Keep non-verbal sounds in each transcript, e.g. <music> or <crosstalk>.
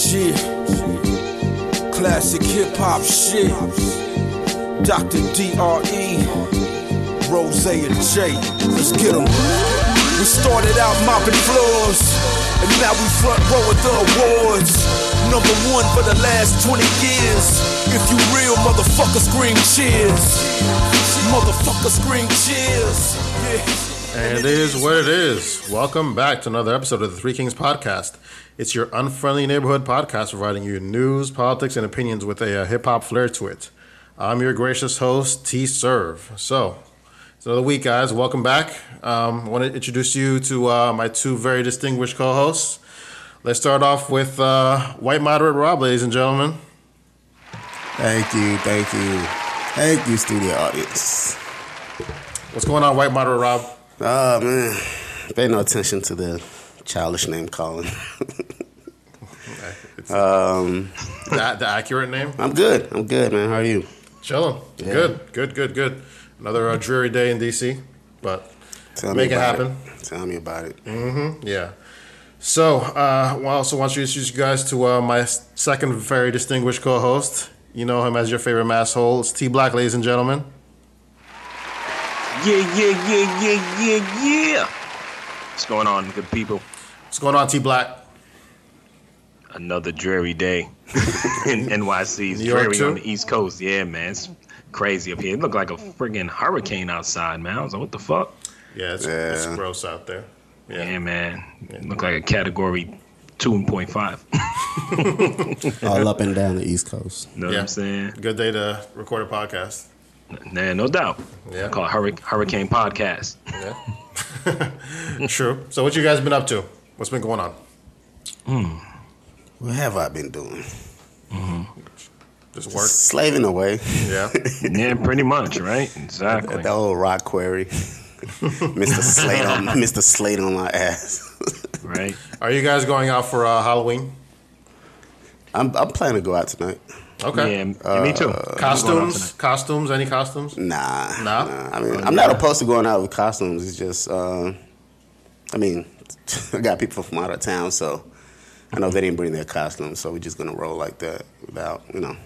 G. Classic hip hop shit. Dr. D.R.E. Rose and J. Let's get 'em. We started out mopping floors, and now we front row at the awards. Number one for the last 20 years. If you real, motherfucker, scream cheers. Motherfucker, scream cheers. Yeah. And it is what it is. Welcome back to another episode of the Three Kings Podcast. It's your unfriendly neighborhood podcast providing you news, politics, and opinions with a, uh hip hop flair to it. I'm your gracious host, T Serve. So, it's another week, guys. Welcome back. Um, I want to introduce you to uh, my two very distinguished co hosts. Let's start off with uh, White Moderate Rob, ladies and gentlemen. Thank you, thank you, thank you, studio audience. What's going on, White Moderate Rob? Oh man, pay no attention to the childish name calling. <laughs> Um, the, the accurate name? I'm good. I'm good, man. How are you? Chilling. Yeah. Good, good, good, good. Another uh, dreary day in DC, but Tell Make it happen. Tell me about it. Mm-hmm. yeah. So, uh, I also want to introduce you guys to uh, my second very distinguished co-host. You know him as your favorite masshole. It's T Black, ladies and gentlemen. Yeah, yeah, yeah, yeah, yeah, yeah. What's going on, good people? What's going on, T Black? Another dreary day <laughs> in NYC. It's New York, dreary too? on the East Coast. Yeah, man. It's crazy up here. It looked like a friggin' hurricane outside, man. I was like, what the fuck? Yeah, it's, Yeah. it's gross out there. Yeah, Yeah. man. It looked like a category 2.5. All up and down the East Coast. You <laughs> know what Yeah. I'm saying? Good day to record a podcast. Nah, no doubt. Yeah. I call it Hurri- Hurricane Podcast. Yeah. <laughs> True. So, what you guys been up to? What's been going on? What have I been doing? Hmm. Just work. Slaving away Yeah. <laughs> yeah, pretty much, right? Exactly. at the old rock quarry. <laughs> Mr. Slate on Mr. Slate on my ass. Right? Are you guys going out for uh, Halloween? I'm I'm planning to go out tonight. Okay. Yeah, yeah, me too. Costumes? Costumes? Any costumes? Nah, Nah? I mean, I'm not opposed to going out with costumes. It's just, uh, I mean, <laughs> I got people from out of town, so I know they didn't bring their costumes, so we're just gonna roll like that without, you know.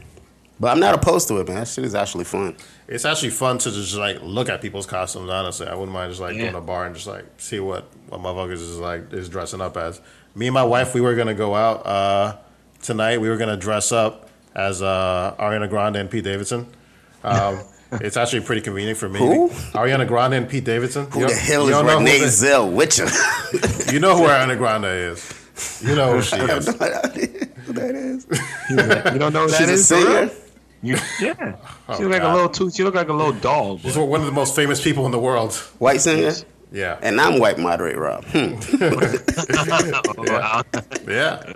But I'm not opposed to it, man. That shit is actually fun. It's actually fun to just like look at people's costumes. Honestly, I wouldn't mind just like Yeah. going to a bar and just like see what what motherfuckers is like is dressing up as. Me and my wife, we were gonna go out uh, tonight. We were gonna dress up as uh, Ariana Grande and Pete Davidson. Um, <laughs> it's actually pretty convenient for me. Who? Ariana Grande and Pete Davidson. Who the hell is don't know who Renee Zell Witcher? You know who <laughs> Ariana Grande is. You know who she I have is. no idea who that is. You don't know who that She's a is, for real? singer. You, yeah. <laughs> Oh, she look like God. a little too. She look like a little doll. She's one of the most famous people in the world. White singer. Yeah. And I'm white moderate Rob. Hmm. Wow. Yeah.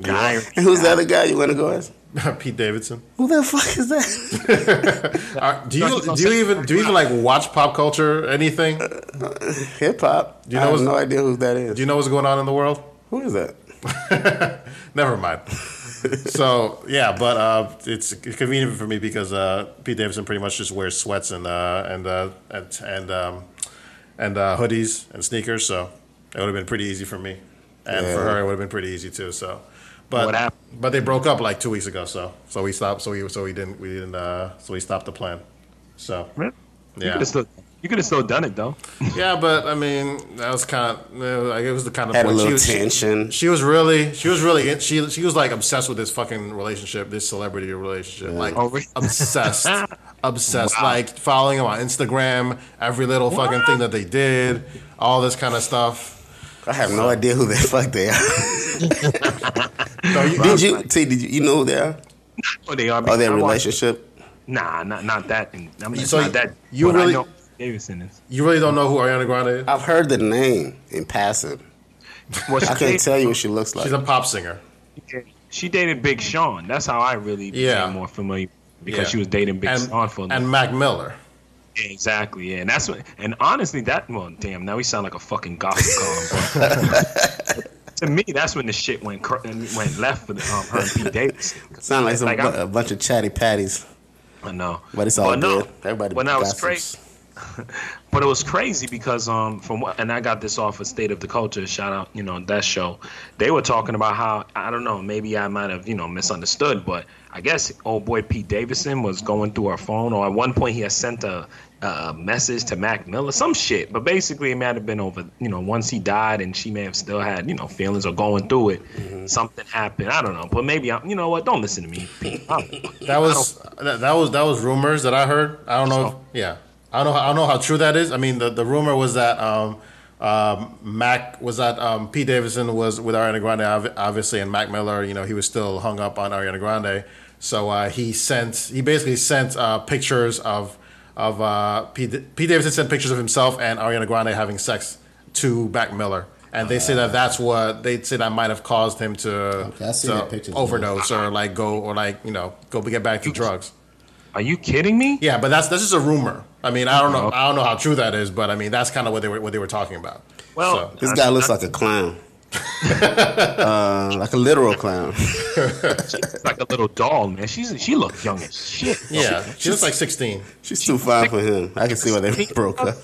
Guy- And who's the other guy you want to go as? <laughs> Pete Davidson. Who the fuck is that? <laughs> Uh, do you do you even do you even like watch pop culture? Anything? Hip hop. Do you I know have no idea who that is. Do you know what's going on in the world? who is that? <laughs> Never mind. so yeah, but uh, it's convenient for me because uh, Pete Davidson pretty much just wears sweats and uh, and uh, and and, um, and uh, hoodies and sneakers. So it would have been pretty easy for me, and for her it would have been pretty easy too. So, but What happened? but they broke up like two weeks ago. So so we stopped. So we so we didn't we didn't uh, so we stopped the plan. So You yeah. could have still, you could have still done it though. <laughs> Yeah, but I mean, that was kind of like it was the kind of Had a little she, was- tension. She, she was really, she was really, in- she she was like obsessed with this fucking relationship, this celebrity relationship, like Oh, really? obsessed, <laughs> obsessed, like following him on Instagram, every little fucking thing that they did, all this kind of stuff. I have no idea who the <laughs> fuck they are. <laughs> So you, did you? T, did you, you know who they are? Oh, they are. Oh, their I relationship? Nah, not not that. I mean, it's So not that. you but really- I know Davidson is. you really don't know who Ariana Grande is? I've heard the name in passing. Well, I can't tell you what she looks like. She's a pop singer. she dated Big Sean. That's how I really became Yeah. more familiar because Yeah. she was dating Big And, Sean for a and Mac Miller. Yeah, exactly. Yeah, and that's what. And honestly, that well, damn. Now we sound like a fucking gossip column. but <laughs> to me, that's when the shit went cr- went left for the, um, her and Pete <laughs> Davis. Sound like, some, Like, bu- a bunch of chatty patties, I know, but it's all But no, good. Everybody when I was gossips. <laughs> but it was crazy because um from what and I got this off of State of the Culture. Shout out, you know, that show. They were talking about how I don't know, maybe I might have you know misunderstood, but I guess old boy Pete Davidson was going through her phone, or at one point he had sent a, a message to Mac Miller, some shit. But basically, it might have been over. You know, once he died, and she may have still had you know feelings or going through it. Mm-hmm. Something happened. I don't know, but maybe I'm. You know what? Don't listen to me. Pete. I don't- <laughs> That was that, that was that was rumors that I heard. I don't know. If, yeah, I don't know. I don't know how true that is. I mean, the, the rumor was that um, um, Mac was that um, Pete Davidson was with Ariana Grande, obviously, and Mac Miller. You know, he was still hung up on Ariana Grande. So uh, he sent. He basically sent uh, pictures of of uh, Pete, Pete Davidson sent pictures of himself and Ariana Grande having sex to Mac Miller. And they say that that's what they say that might have caused him to, Okay, to overdose or like go or like you know go get back to drugs. Are you kidding me? Yeah, but that's that's just a rumor. I mean, I don't know. I don't know how true that is, but I mean, that's kind of what they were what they were talking about. Well, So- This guy looks like a clown. <laughs> uh, like a literal clown. She's like a little doll, man. She's she looks young as shit. yeah, she looks like sixteen. She's too fine for him. I can see why they broke up.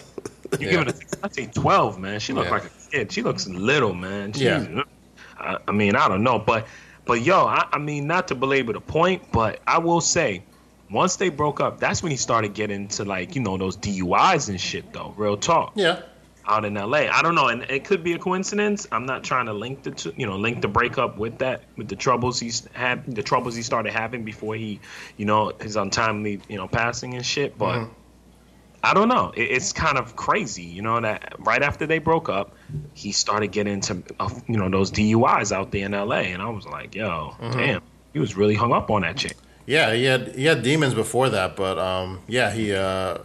You give it a, I say twelve, man. She looks Yeah. like a kid. She looks little, man. She's, Yeah. I, I mean, I don't know, but but yo, I, I mean, not to belabor the point, but I will say, once they broke up, that's when he started getting into like you know those DUIs and shit, though. Real talk. Yeah, Out in LA, I don't know, and it could be a coincidence. I'm not trying to link the two, you know link the breakup with that with the troubles he's had, the troubles he started having before he, you know, his untimely you know passing and shit, but. I don't know. It, it's kind of crazy, you know, that right after they broke up, he started getting into, uh, you know, those DUIs out there in LA. And I was like, yo, damn, he was really hung up on that chick. Yeah. He had he had demons before that, but um, yeah, he uh,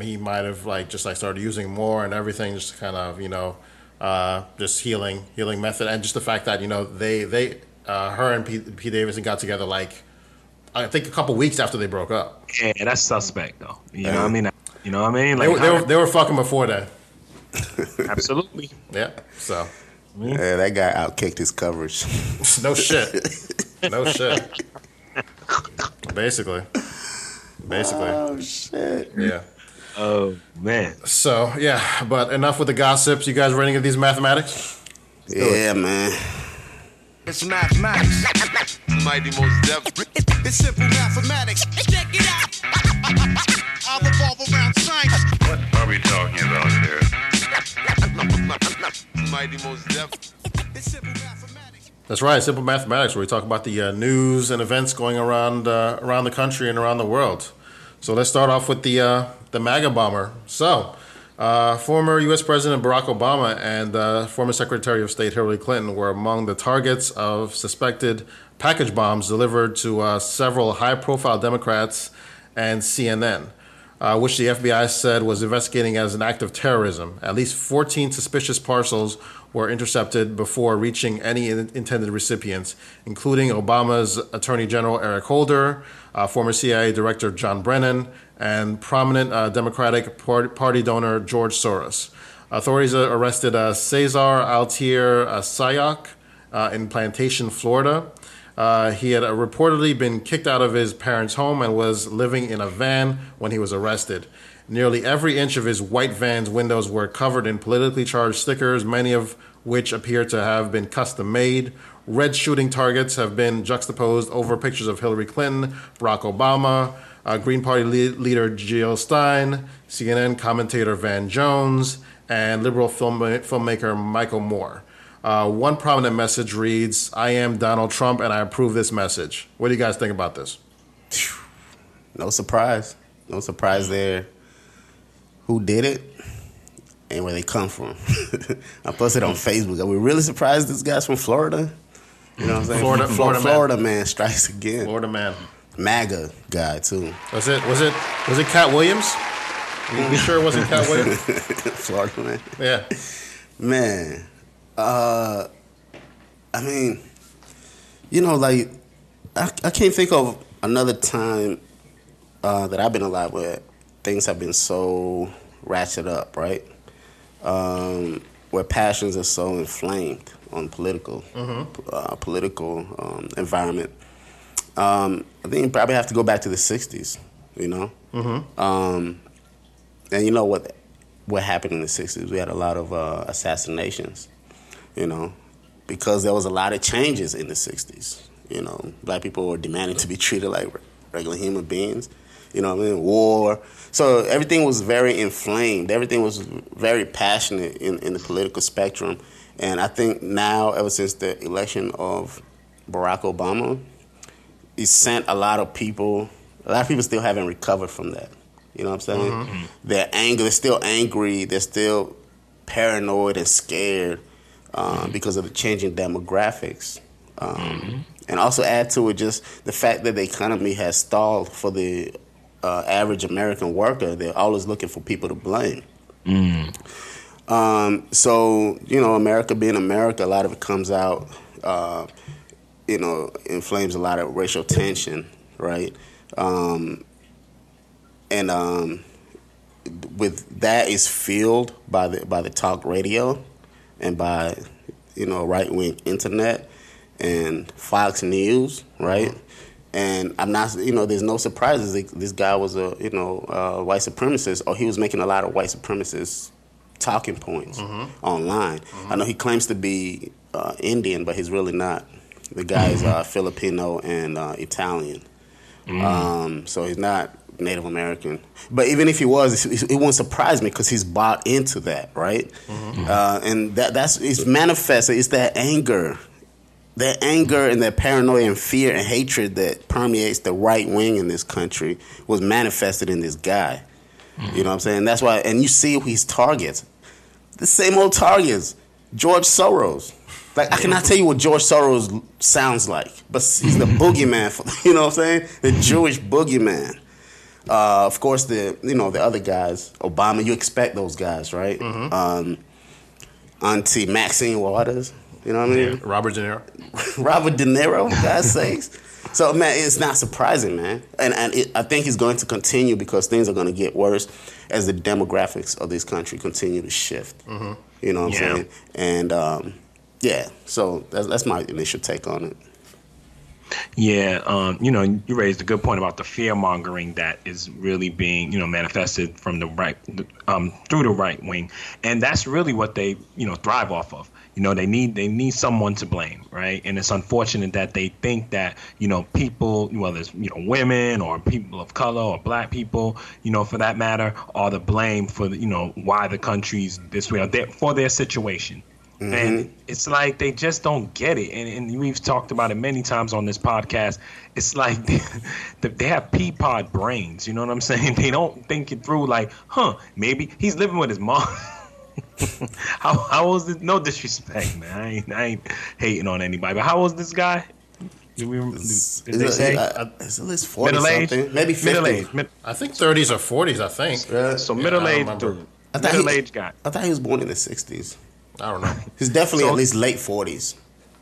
he might have like just like started using more and everything, just kind of you know, uh, just healing healing method, and just the fact that you know they they uh, her and Pete, Pete Davidson got together like I think a couple weeks after they broke up. Yeah, that's suspect, though. You know what I mean? You know what I mean? They, Like, were- they were they were fucking before that. <laughs> absolutely. Yeah, so Yeah, that guy outkicked his coverage. <laughs> no shit, <laughs> no shit. Basically, basically, oh shit! yeah. Oh, man. So yeah, but enough with the gossips. You guys ready to get these mathematics? Yeah, man. It's mathematics. Mighty Mos Def. It's simple mathematics. Check it out. I'll revolve around science. What are we talking about here? Mighty Mos Def. It's simple mathematics. That's right, simple mathematics, where we talk about the uh, news and events going around uh, around the country and around the world. So let's start off with the uh, the MAGA bomber. So, uh, former U.S. President Barack Obama and uh, former Secretary of State Hillary Clinton were among the targets of suspected package bombs delivered to uh, several high-profile Democrats and CNN. uh, which the FBI said was investigating as an act of terrorism. At least 14 suspicious parcels were intercepted before reaching any in- intended recipients, including Obama's Attorney General Eric Holder, uh, former CIA Director John Brennan, and prominent uh, Democratic Par- Party donor George Soros. Authorities arrested uh, Cesar Altieri uh, Sayoc uh, in Plantation, Florida. Uh, he had uh, reportedly been kicked out of his parents' home and was living in a van when he was arrested. Nearly every inch of his white van's windows were covered in politically charged stickers, many of which appear to have been custom made. Red shooting targets have been juxtaposed over pictures of Hillary Clinton, Barack Obama, uh, Green Party le- leader Jill Stein, CNN commentator Van Jones, and liberal film- filmmaker Michael Moore. Uh, one prominent message reads, I am Donald Trump and I approve this message. What do you guys think about this? No surprise. No surprise there. Who did it and where they come from. <laughs> I posted on Facebook. Are we really surprised this guy's from Florida? You know what I'm saying? Florida- Flo- Florida man. Florida man strikes again. Florida man. MAGA guy too. Was it was it was it Katt Williams? You, you sure it wasn't Katt Williams? <laughs> Florida man. Yeah. Man, uh, I mean, you know, like I, I can't think of another time uh, that I've been alive where things have been so ratcheted up, right? Um, where passions are so inflamed on political, uh, political um, environment. Um, I think you probably have to go back to the '60s. You know, um, and you know what what happened in the '60s? We had a lot of uh, assassinations. You know, because there was a lot of changes in the '60s. You know, black people were demanding to be treated like regular human beings. You know what I mean? War. So everything was very inflamed. Everything was very passionate in, in the political spectrum. And I think now, ever since the election of Barack Obama, it sent a lot of people, a lot of people still haven't recovered from that. You know what I'm saying? Mm-hmm. They're angry, they're still angry, they're still paranoid and scared um, Mm-hmm. because of the changing demographics. Um, And also add to it just the fact that the economy has stalled for the uh, average American worker. They're always looking for people to blame. Um, so you know, America being America, a lot of it comes out. Uh, you know, inflames a lot of racial tension, right? Um, and um, with that is fueled by the by the talk radio and by you know right wing internet and Fox News, right? And I'm not, you know, there's no surprises. This guy was a, you know, uh, white supremacist, or he was making a lot of white supremacist talking points online. I know he claims to be uh, Indian, but he's really not. The guy is uh, Filipino and uh, Italian, um, so he's not Native American. But even if he was, it, it won't surprise me because he's bought into that, right? Uh, and that that's it's manifested. It's that anger that anger and that paranoia and fear and hatred that permeates the right wing in this country was manifested in this guy. You know what I'm saying? That's why, and you see his targets, the same old targets. George Soros. Like I cannot tell you what George Soros sounds like, but he's the <laughs> boogeyman. For, <laughs> you know what I'm saying? The Jewish boogeyman. Uh, of course, the you know the other guys, Obama. You expect those guys, right? Um, Auntie Maxine Waters. You know what I mean? Robert De Niro. <laughs> Robert De Niro, for God's <laughs> sakes. So man, it's not surprising, man, and and it, I think it's going to continue because things are going to get worse as the demographics of this country continue to shift. You know what Yeah. I'm saying? And um, yeah, so that's that's my initial take on it. Yeah, um, you know, you raised a good point about the fear mongering that is really being, you know, manifested from the right, um, through the right wing, and that's really what they, you know, thrive off of. You know, they need they need someone to blame, right? And it's unfortunate that they think that, you know, people, whether it's you know women or people of color or black people, you know, for that matter, are the blame for the, you know why the country's this way or their, for their situation. Mm-hmm. And it's like they just don't get it. And, and we've talked about it many times on this podcast. It's like <laughs> they, they have pea pod brains. You know what I'm saying? <laughs> They don't think it through. Like, huh? Maybe he's living with his mom. <laughs> <laughs> how how was this? No disrespect, man. I ain't, I ain't hating on anybody. But how was this guy? Did we? Did, did Is they it- say uh, is at least forty middle age? something? Maybe 50. Middle age. Mid, I think 30s or 40s. I think. Yeah. so middle I don't age dude. I thought he- Middle age guy. I thought he was born in the '60s. I don't know. He's definitely So- at least late 40s.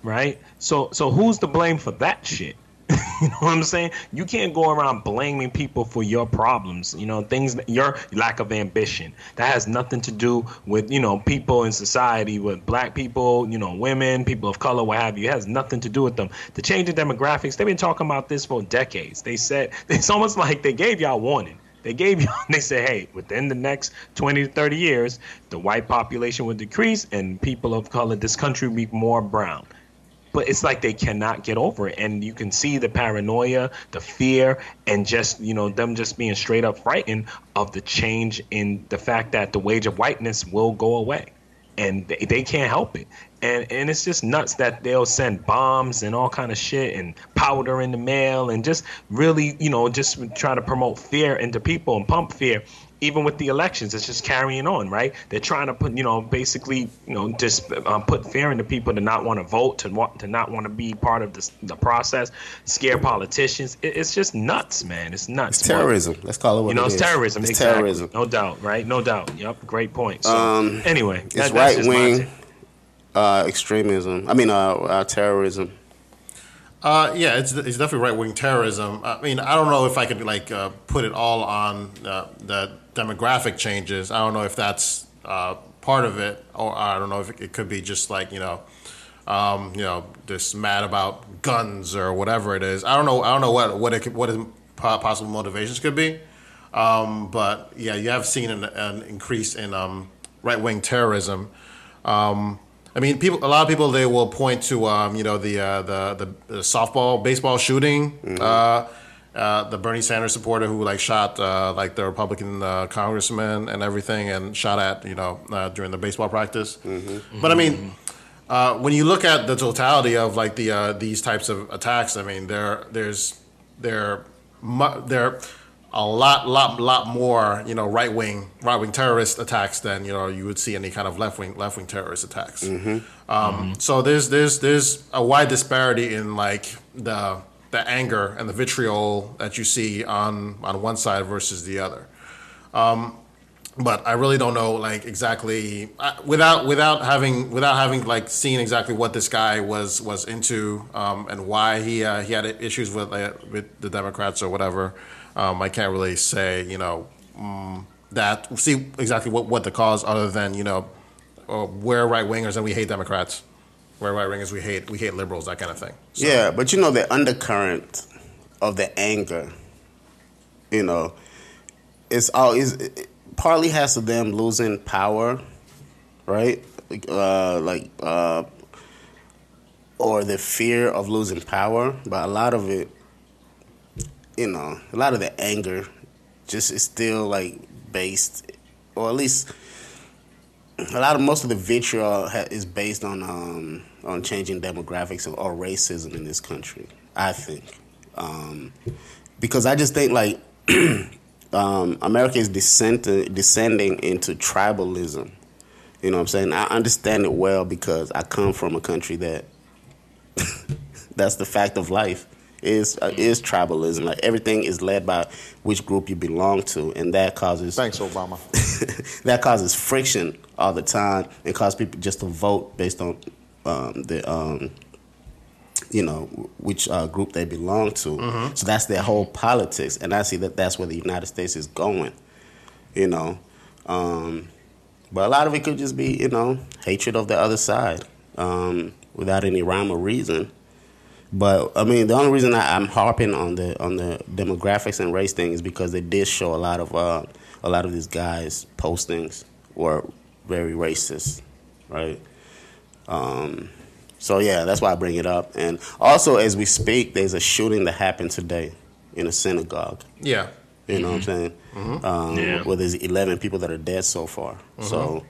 right? So so who's to blame for that shit? <laughs> you know what I'm saying? You can't go around blaming people for your problems. You know things, your lack of ambition. That has nothing to do with you know people in society, with black people, you know women, people of color, what have you. It has nothing to do with them. The change in demographics. They've been talking about this for decades. They said <laughs> it's almost like they gave y'all warning. They gave you, <laughs> they said, hey, within the next 20 to 30 years, the white population will decrease and people of color, this country will be more brown. But it's like they cannot get over it. And you can see the paranoia, the fear, and just, you know, them just being straight up frightened of the change in the fact that the wage of whiteness will go away. And they, they can't help it. And and it's just nuts that they'll send bombs and all kind of shit and powder in the mail and just really, you know, just try to promote fear into people and pump fear. Even with the elections, it's just carrying on, right? They're trying to put, you know, basically, you know, just um, put fear into people to not want to vote, to want to not want to be part of this, the process, scare politicians. It, it's just nuts, man. It's nuts. It's terrorism. Let's call it what You know, it it's is. terrorism. It's exactly. terrorism. No doubt, right? No doubt. Yep. Great point. So, Um, anyway, It's that- that's right just wing uh, extremism. I mean, uh, uh, terrorism. Uh, yeah, it's, it's definitely right wing terrorism. I mean, I don't know if I could like uh, put it all on uh, the demographic changes. I don't know if that's uh, part of it, or I don't know if it, could be just like you know, um, you know, just mad about guns or whatever it is. I don't know. I don't know what what it could, what his possible motivations could be. Um, but yeah, you have seen an, an increase in um, right wing terrorism. Um, I mean, people. A lot of people they will point to um, you know the, uh, the the the softball baseball shooting. Uh, uh, the Bernie Sanders supporter who like shot uh, like the Republican uh, congressman and everything, and shot at you know uh, during the baseball practice. But I mean, uh, when you look at the totality of like the uh, these types of attacks, I mean, there there's there mu- there a lot lot lot more you know right wing right wing terrorist attacks than you know you would see any kind of left wing left wing terrorist attacks. Um, So there's there's there's a wide disparity in like the the anger and the vitriol that you see on on one side versus the other but I really don't know like exactly uh, without without having without having like seen exactly what this guy was was into um, and why he uh, he had issues with uh, with the Democrats or whatever. Um, I can't really say you know mm, that see exactly what what the cause other than you know uh, we're right wingers and we hate Democrats. We're right wingers. We hate we hate liberals. That kind of thing. So, Yeah, but you know the undercurrent of the anger, you know, it's always it partly has to them losing power, right? Like, Uh, like uh, or the fear of losing power, but a lot of it, you know, a lot of the anger just is still like based, or at least a lot of most of the vitriol ha- is based on um, on changing demographics of, or racism in this country. I think um, because I just think like <clears throat> um, America is descent- descending into tribalism. You know what I'm saying? I understand it well because I come from a country that <laughs> that's the fact of life is uh, is tribalism. Like everything is led by which group you belong to, and that causes Thanks, Obama. <laughs> that causes friction all the time and causes people just to vote based on um, the um, you know which uh, group they belong to. So that's their whole politics, and I see that that's where the United States is going. You know, um, but a lot of it could just be you know hatred of the other side um, without any rhyme or reason. But I mean, the only reason I, I'm harping on the on the demographics and race thing is because they did show a lot of uh, a lot of these guys' postings were very racist, right? Um, so yeah, that's why I bring it up. And also, as we speak, there's a shooting that happened today in a synagogue. yeah. You know what I'm saying? Um, Yeah. Where there's 11 people that are dead so far. So,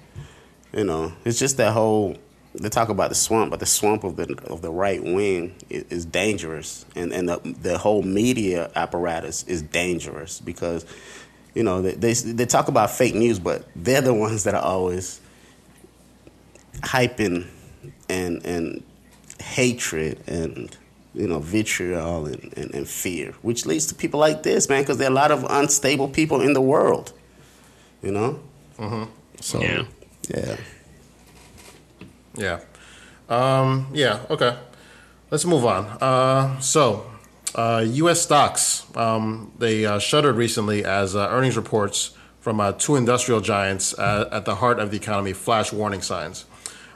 you know, it's just that whole. They talk about the swamp, but the swamp of the of the right wing is, is dangerous, and and the, the whole media apparatus is dangerous because, you know, they, they they talk about fake news, but they're the ones that are always hyping and and hatred and you know vitriol and, and, and fear, which leads to people like this, man, because there are a lot of unstable people in the world, you know. Mm-hmm. So Yeah. yeah. Yeah. Um, yeah, okay. Let's move on. Uh, so, uh, U.S. stocks, um, they uh, shuttered recently as uh, earnings reports from uh, two industrial giants at the heart of the economy flash warning signs.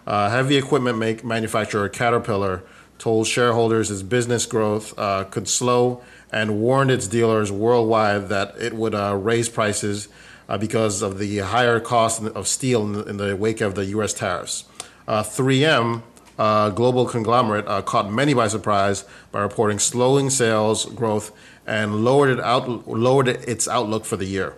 Uh, heavy equipment make manufacturer Caterpillar told shareholders its business growth could slow and warned its dealers worldwide that it would raise prices because of the higher cost of steel in the wake of the U.S. tariffs. Uh, 3M, uh, global conglomerate, uh, caught many by surprise by reporting slowing sales growth and lowered, it out, lowered its outlook for the year.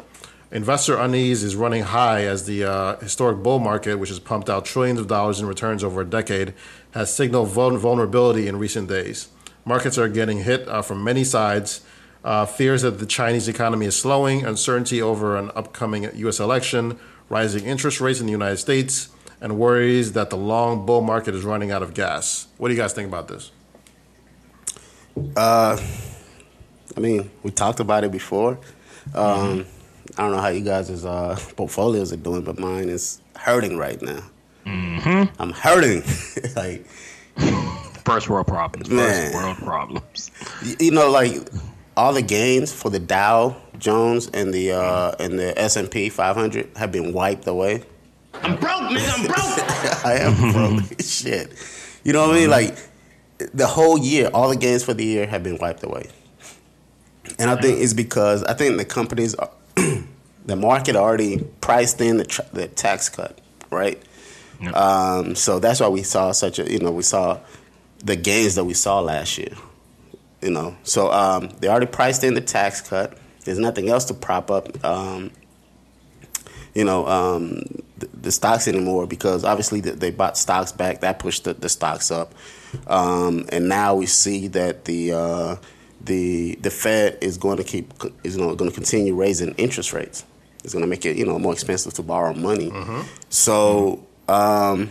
Investor unease is running high as the uh, historic bull market, which has pumped out trillions of dollars in returns over a decade, has signaled vul- vulnerability in recent days. Markets are getting hit uh, from many sides. Uh, fears that the Chinese economy is slowing, uncertainty over an upcoming U.S. election, rising interest rates in the United States, and worries that the long bull market is running out of gas. What do you guys think about this? Uh, I mean, we talked about it before. Um, I don't know how you guys' uh, portfolios are doing, but mine is hurting right now. Mm-hmm. I'm hurting. <laughs> like First world problems. Man. First world problems. y- you know, like all the gains for the Dow Jones and the uh, and the S and P 500 have been wiped away. I'm broke, nigga. I'm broke. <laughs> I am broke. <laughs> Shit. You know what I mean? Like the whole year, all the gains for the year have been wiped away. And I think it's because I think the companies are, <clears throat> the market already priced in the, tr- the tax cut, right? Um, so that's why we saw such a, you know, we saw the gains that we saw last year. You know, so um, they already priced in the tax cut. There's nothing else to prop up, um, you know, um, the, the stocks anymore because obviously they, they bought stocks back. That pushed the, the stocks up, um, and now we see that the uh, the the Fed is going to keep is going to continue raising interest rates. It's going to make it you know more expensive to borrow money. So um,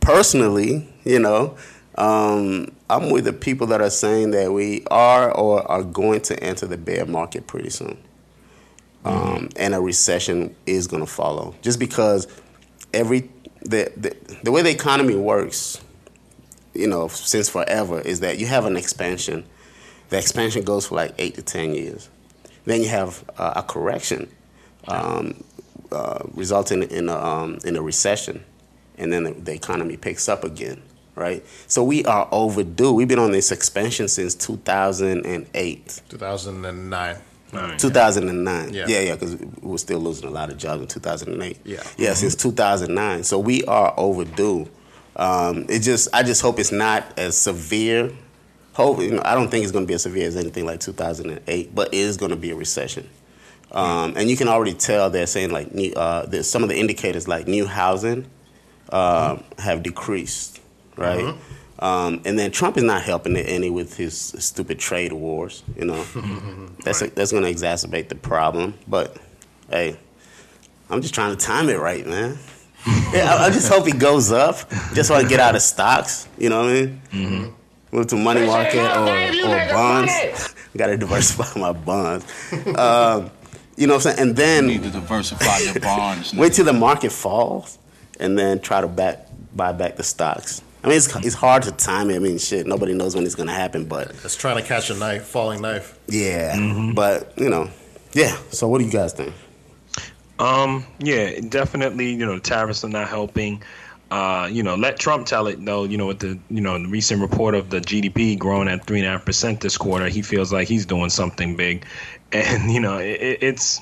personally, you know, um, I'm with the people that are saying that we are or are going to enter the bear market pretty soon. Um, and a recession is going to follow. Just because every the, the the way the economy works, you know, since forever is that you have an expansion. The expansion goes for like eight to ten years. Then you have uh, a correction, um, uh, resulting in a, um, in a recession, and then the, the economy picks up again, right? So we are overdue. We've been on this expansion since 2008. 2009. 2009. Yeah. Yeah, yeah, because we were still losing a lot of jobs in 2008. Yeah. Yeah, since 2009. So we are overdue. Um, it just, I just hope it's not as severe. Hope, you know, I don't think it's going to be as severe as anything like 2008, but it is going to be a recession. Um, and you can already tell they're saying like new, uh, there's some of the indicators like new housing uh, have decreased, right? Um, and then Trump is not helping it any with his stupid trade wars. You know, <laughs> that's that's going to exacerbate the problem. But hey, I'm just trying to time it right, man. <laughs> yeah, I, I just hope he goes up, just so I get out of stocks. You know what I mean? Move to money market or, or bonds. <laughs> Got to diversify my bonds. Um, you know what I'm saying? And then need to diversify your bonds. wait till the market falls and then try to back buy back the stocks. I mean, it's, it's hard to time it. I mean, shit, nobody knows when it's going to happen, but It's trying to catch a knife, falling knife. yeah. But, you know, yeah. So, what do you guys think? Um, yeah, definitely. You know, the tariffs are not helping. Uh, you know, let Trump tell it though. You know, with the you know the recent report of the GDP growing at three and a half percent this quarter, he feels like he's doing something big, <laughs> and you know, it, it's.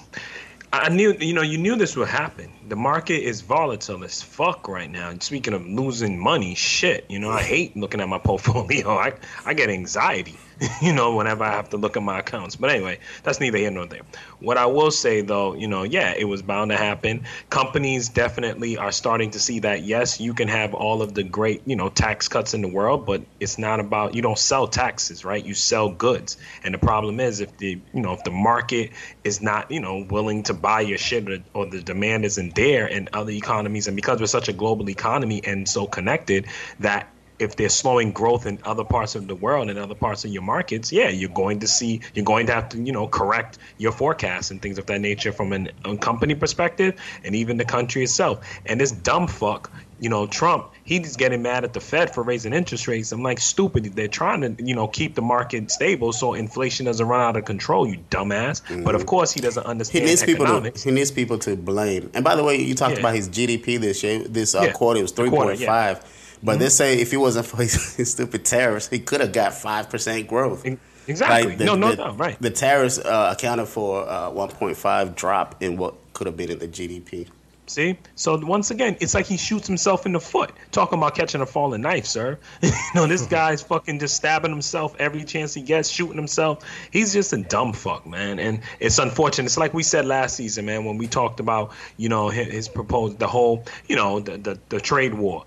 I knew, you know, you knew this would happen. The market is volatile as fuck right now. And speaking of losing money, shit, you know, I hate looking at my <laughs> portfolio. I, I get anxiety, <laughs> you know, whenever I have to look at my accounts. But anyway, that's neither here nor there. What I will say, though, you know, yeah, it was bound to happen. Companies definitely are starting to see that, yes, you can have all of the great, you know, tax cuts in the world, but it's not about, you don't sell taxes, right? You sell goods. And the problem is if the, you know, if the market is not, you know, willing to buy your shit or, or the demand isn't there in other economies, and because we're such a global economy and so connected, that if they're slowing growth in other parts of the world and other parts of your markets, yeah, you're going to see, you're going to have to, you know, correct your forecasts and things of that nature from an, a company perspective and even the country itself. And this dumb fuck, you know, Trump, he's getting mad at the Fed for raising interest rates. I'm like, stupid. They're trying to, you know, keep the market stable so inflation doesn't run out of control, you dumbass. But of course, he doesn't understand. He needs people to he needs people to blame. And by the way, you talked Yeah. about his GDP this year. This uh, Yeah. quarter it was three point yeah. But they say if it wasn't for <laughs> his, stupid tariffs, he could have got five percent growth. Exactly. the, no, no the, doubt. Right. The tariffs uh, accounted for uh, 1.5 drop in what could have been in the GDP. See? So once again, it's like he shoots himself in the foot. Talking about catching a falling knife, sir. <laughs> you know, this guy's fucking just stabbing himself every chance he gets, shooting himself. He's just a dumb fuck, man. And it's unfortunate. It's like we said last season, man, when we talked about, you know, his, his proposed the whole, you know, the, the the trade war.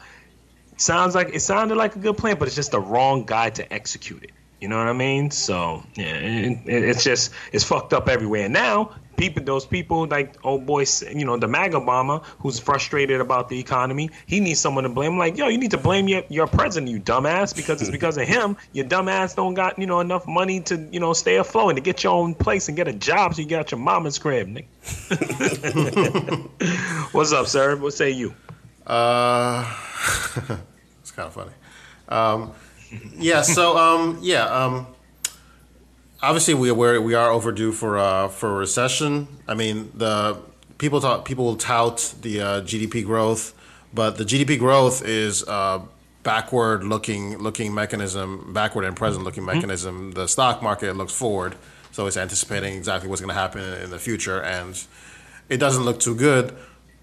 Sounds like it sounded like a good plan, but it's just the wrong guy to execute it. You know what I mean? So yeah, it, it, it's just it's fucked up everywhere. And now people, those people like old boy, you know, the MAGA bomber, who's frustrated about the economy, he needs someone to blame. Like, yo, you need to blame your your president, you dumbass, because it's <laughs> because of him. Your dumbass don't got you know enough money to you know stay afloat and to get your own place and get a job so you got your mama's crib. Nigga. <laughs> <laughs> What's up, sir? What say you? Uh, <laughs> it's kind of funny. Um, yeah. So um, yeah. Um, obviously, we we're, we are overdue for uh, for a recession. I mean, the people talk people will tout the uh, GDP growth, but the GDP growth is uh, backward looking looking mechanism, backward and present looking mechanism. The stock market looks forward. so it's anticipating exactly what's going to happen in the future, and it doesn't look too good.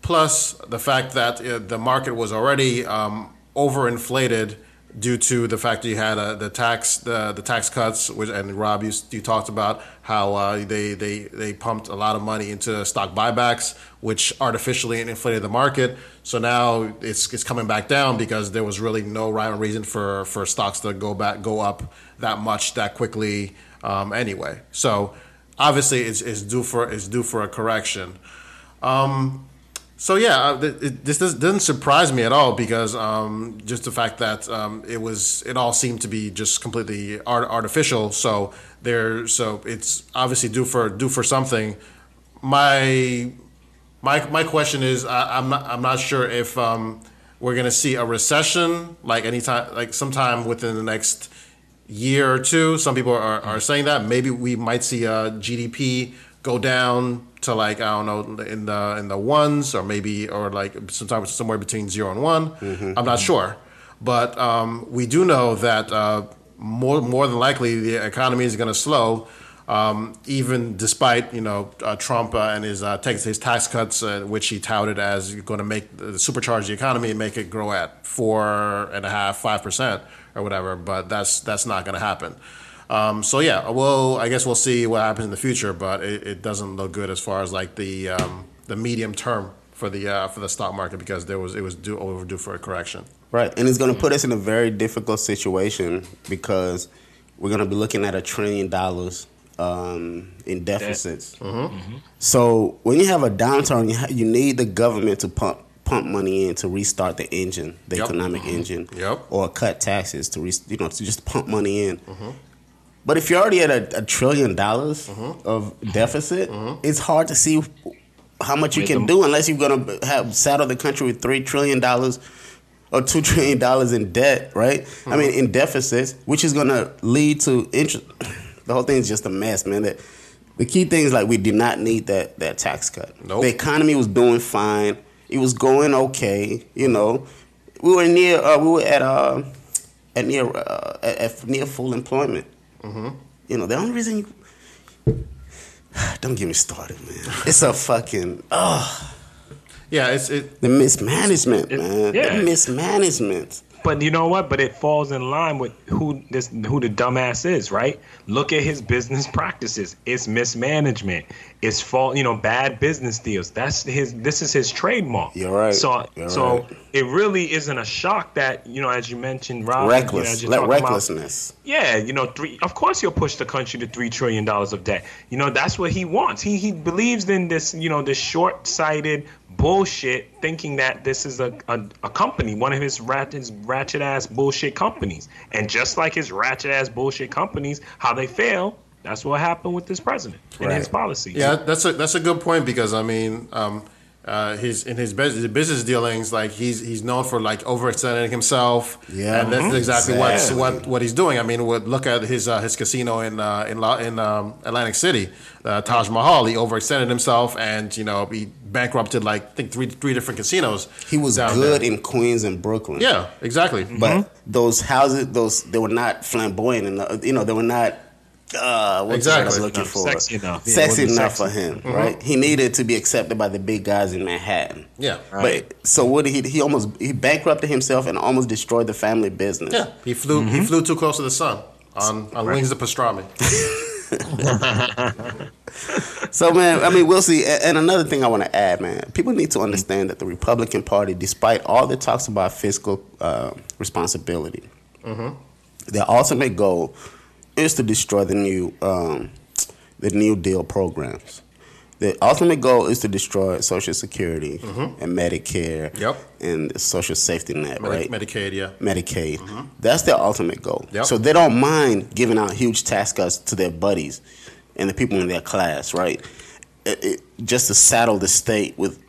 Plus the fact that uh, the market was already um, overinflated due to the fact that you had uh, the tax the, the tax cuts, which and Rob you, you talked about how uh, they, they they pumped a lot of money into stock buybacks, which artificially inflated the market. So now it's it's coming back down because there was really no rhyme or reason for for stocks to go back go up that much that quickly um, anyway. So obviously it's, it's due for it's due for a correction. Um, so yeah, uh, it, this does, doesn't surprise me at all because um, just the fact that um, it was it all seemed to be just completely art- artificial. So there, so it's obviously due for due for something. My my my question is, I, I'm not I'm not sure if um, we're gonna see a recession like anytime like sometime within the next year or two. Some people are, are saying that maybe we might see a GDP go down to like I don't know in the in the ones or maybe or like sometimes somewhere between zero and one. I'm not sure, but um, we do know that uh, more more than likely the economy is going to slow. Um, even despite you know uh, Trump uh, and his uh, tax his tax cuts, uh, which he touted as going to make the supercharge the economy and make it grow at four and a half, five percent or whatever, but that's that's not going to happen. Um, so yeah, well, I guess we'll see what happens in the future, but it, it doesn't look good as far as like the um, the medium term for the uh, for the stock market because there was it was due overdue for a correction. Right, and it's going to put us in a very difficult situation because we're going to be looking at a trillion dollars um, in deficits. So when you have a downturn, you, ha- you need the government to pump pump money in to restart the engine, the Yep. economic engine, Yep. or cut taxes to re- you know to just pump money in. But if you're already at a, a trillion dollars of deficit, it's hard to see how much you can do unless you're going to have saddle the country with three trillion dollars or two <laughs> trillion dollars in debt, right? I mean, in deficits, which is going to lead to interest. The whole thing is just a mess, man. That the key thing is like we did not need that that tax cut. Nope. The economy was doing fine. It was going okay. You know, we were near. Uh, we were at uh, at near uh, at, at near full employment. Mm-hmm. You know, the only reason you <sighs> don't get me started, man. It's a fucking oh Yeah, it's it. the mismanagement, It- man. yeah. The mismanagement. But you know what? But it falls in line with who this who the dumbass is, right? Look at his business practices. It's mismanagement. It's fault, you know, bad business deals. That's his. This is his trademark. You're right. So, You're so right. it really isn't a shock that you know, as you mentioned, Rob, you know, Reckless. you're Let talking about- recklessness. yeah, you know, three. Of course, he'll push the country to three trillion dollars of debt. You know, that's what he wants. He he believes in this. You know, this short-sighted bullshit, thinking that this is a a, a company, one of his rat, his ratchet ass bullshit companies. And just like his ratchet ass bullshit companies, how they fail. That's what happened with this president and his Right. policies. Yeah, that's a that's a good point because I mean, um, uh, his in his business, business dealings, like he's he's known for like overextending himself. Yeah. and that's Mhm. exactly what's, Exactly. what what he's doing. I mean, what, look at his uh, his casino in uh, in La, in um, Atlantic City, uh, Taj Mahal. He overextended himself, and you know he bankrupted like I think three three different casinos. He was good there. in Queens and Brooklyn. Yeah, exactly. But mm-hmm. those houses, those they were not flamboyant enough. You know, they were not. Uh, what's the word I was Exactly. looking Enough, for? sexy enough. Yeah, Sexy wasn't enough sexy. for him, mm-hmm. right? He needed to be accepted by the big guys in Manhattan. Yeah. But so what did he? He almost he bankrupted himself and almost destroyed the family business. Yeah, he flew he mm-hmm. flew too close to the sun on on wings of pastrami. <laughs> <laughs> So man, I mean, we'll see. And another thing I want to add, man, people need to understand that the Republican Party, despite all the talks about fiscal uh, responsibility, their ultimate goal is to destroy the new um, the New Deal programs. The ultimate goal is to destroy Social Security mm-hmm. and Medicare Yep. and the Social Safety Net, Medi- right? Medicaid, yeah. Medicaid. Mm-hmm. That's their ultimate goal. Yep. So they don't mind giving out huge tax cuts to their buddies and the people in their class, right? It, it, just to saddle the state with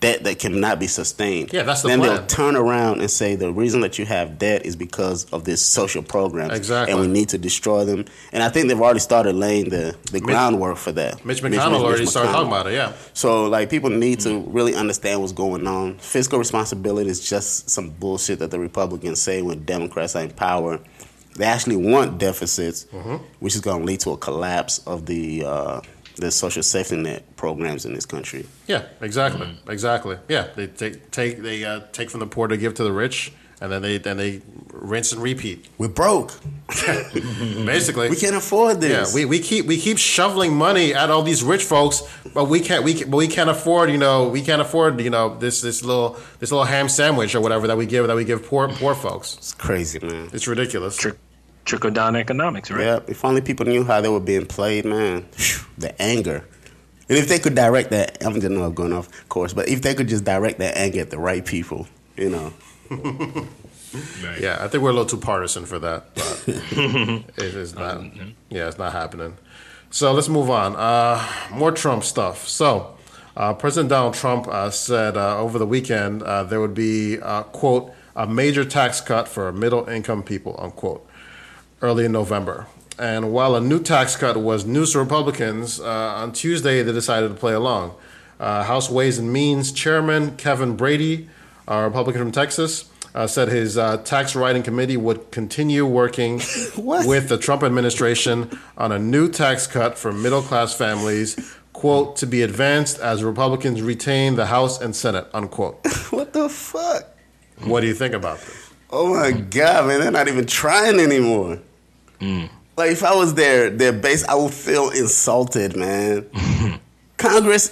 debt that cannot be sustained. Yeah, that's the then plan. they'll turn around and say the reason that you have debt is because of this social programs. Exactly. And we need to destroy them. And I think they've already started laying the, the groundwork for that. Mitch McConnell already started McConnell. talking about it. Yeah. So like people need to really understand what's going on. Fiscal responsibility is just some bullshit that the Republicans say when Democrats are in power. They actually want deficits, Mm-hmm. which is going to lead to a collapse of the uh, the social safety net programs in this country. Yeah, exactly, Mm-hmm. exactly. Yeah, they take take they uh, take from the poor to give to the rich, and then they then they rinse and repeat. We're broke. <laughs> Basically, We can't afford this. Yeah, we, we keep we keep shoveling money at all these rich folks, but we can't we can, but we can't afford you know we can't afford you know this this little this little ham sandwich or whatever that we give that we give poor poor folks. it's crazy, man. It's ridiculous. Trick, trickle down economics, right? Yeah, if only people knew how they were being played, man. The anger. And if they could direct that, I'm just not going off course, but if they could just direct that anger at the right people, you know. <laughs> Yeah, I think we're a little too partisan for that, but <laughs> it is not. Yeah, it's not happening. So let's move on. Uh, more Trump stuff. So uh, President Donald Trump uh, said uh, over the weekend uh, there would be uh, quote a major tax cut for middle income people unquote early in November. And while a new tax cut was news to Republicans, uh, on Tuesday they decided to play along. Uh, House Ways and Means Chairman Kevin Brady, a Republican from Texas, uh, said his uh, tax writing committee would continue working <laughs> with the Trump administration on a new tax cut for middle class families, quote, to be advanced as Republicans retain the House and Senate, unquote. <laughs> What the fuck? What do you think about this? Oh my god, man, they're not even trying anymore. Like if I was their their base, I would feel insulted, man. <laughs> Congress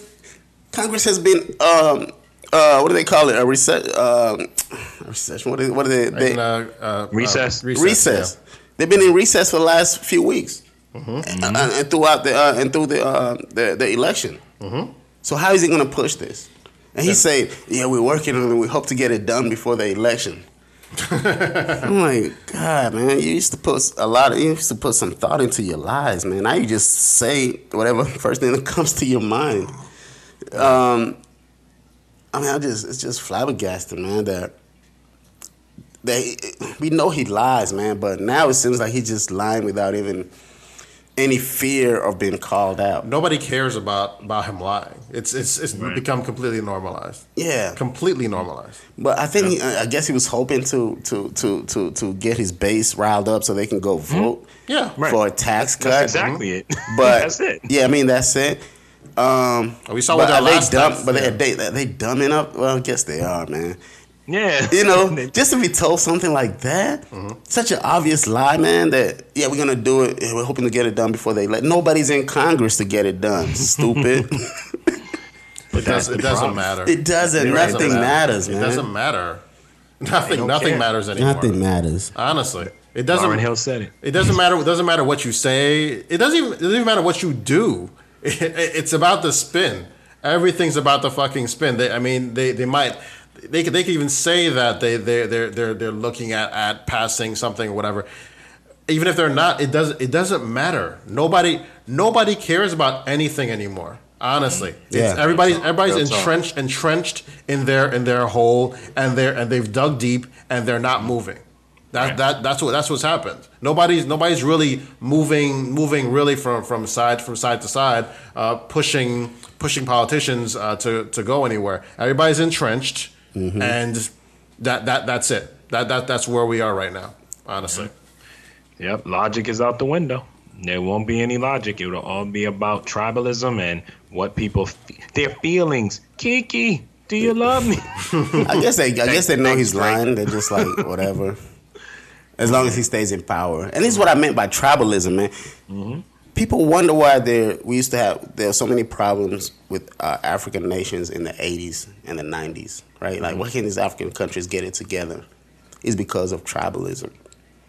Congress has been um uh what do they call it? A recess um a recession. What is what are they, they And, uh, uh, Recess. uh, recess. They've been in recess for the last few weeks, Mm-hmm. and, and- and throughout the uh, and through the uh, the, the election. Mm-hmm. So how is he going to push this? And he said, "Yeah, we're working on it. We hope to get it done before the election." I'm like, God, man, you used to put a lot of, you used to put some thought into your lies, man. Now you just say whatever <laughs> first thing that comes to your mind. Um, I mean, I just, it's just flabbergasted, man. That they, we know he lies, man, but now it seems like he's just lying without even any fear of being called out. Nobody cares about, about him lying. It's it's it's become completely normalized. Yeah, Completely normalized. But I think he, I guess he was hoping to to to to to get his base riled up so they can go vote Yeah. Right. for a tax cut. That's exactly it. <laughs> But that's it. Yeah, I mean that's it. Um, We saw but what that are they last dumb? time- But yeah. they they they dumbing up. Well, I guess they are, man. Yeah. <laughs> You know, <laughs> just to be told something like that, Mm-hmm. such an obvious lie, man. That yeah, we're gonna do it. and We're hoping to get it done before they let. Nobody's in Congress to get it done. <laughs> Stupid. It, does, it doesn't problem. matter. it doesn't. It doesn't nothing matter. matters, man. It doesn't matter. Nothing nothing care. matters anymore. Nothing matters. Honestly. It doesn't Lauryn Hill said it. It doesn't matter. It doesn't matter what you say. It doesn't even. It doesn't even matter what you do. it's about the spin. Everything's about the fucking spin. They, I mean, they, they might. They could. They could even say that they they they're they're they're looking at at passing something or whatever. Even if they're not, it doesn't. It doesn't matter. Nobody nobody cares about anything anymore. Honestly, It's- Yeah. everybody's everybody's Real talk. entrenched entrenched in their in their hole, and they're and they've dug deep, and they're not moving. That Right. that that's what that's what's happened. Nobody's nobody's really moving moving really from from side from side to side, uh, pushing pushing politicians uh, to to go anywhere. Everybody's entrenched, Mm-hmm. and that that that's it. That that that's where we are right now. Honestly, Yep. Logic is out the window. There won't be any logic. It'll all be about tribalism and what people, fe- their feelings. Kiki, do you love me? I guess they. I guess they know he's lying. They're just like <laughs> whatever. As long as he stays in power, and this is what I meant by tribalism, man. Mm-hmm. People wonder why there we used to have there are so many problems with uh, African nations in the '80s and the '90s, right? Like, why can't these African countries get it together? It's because of tribalism.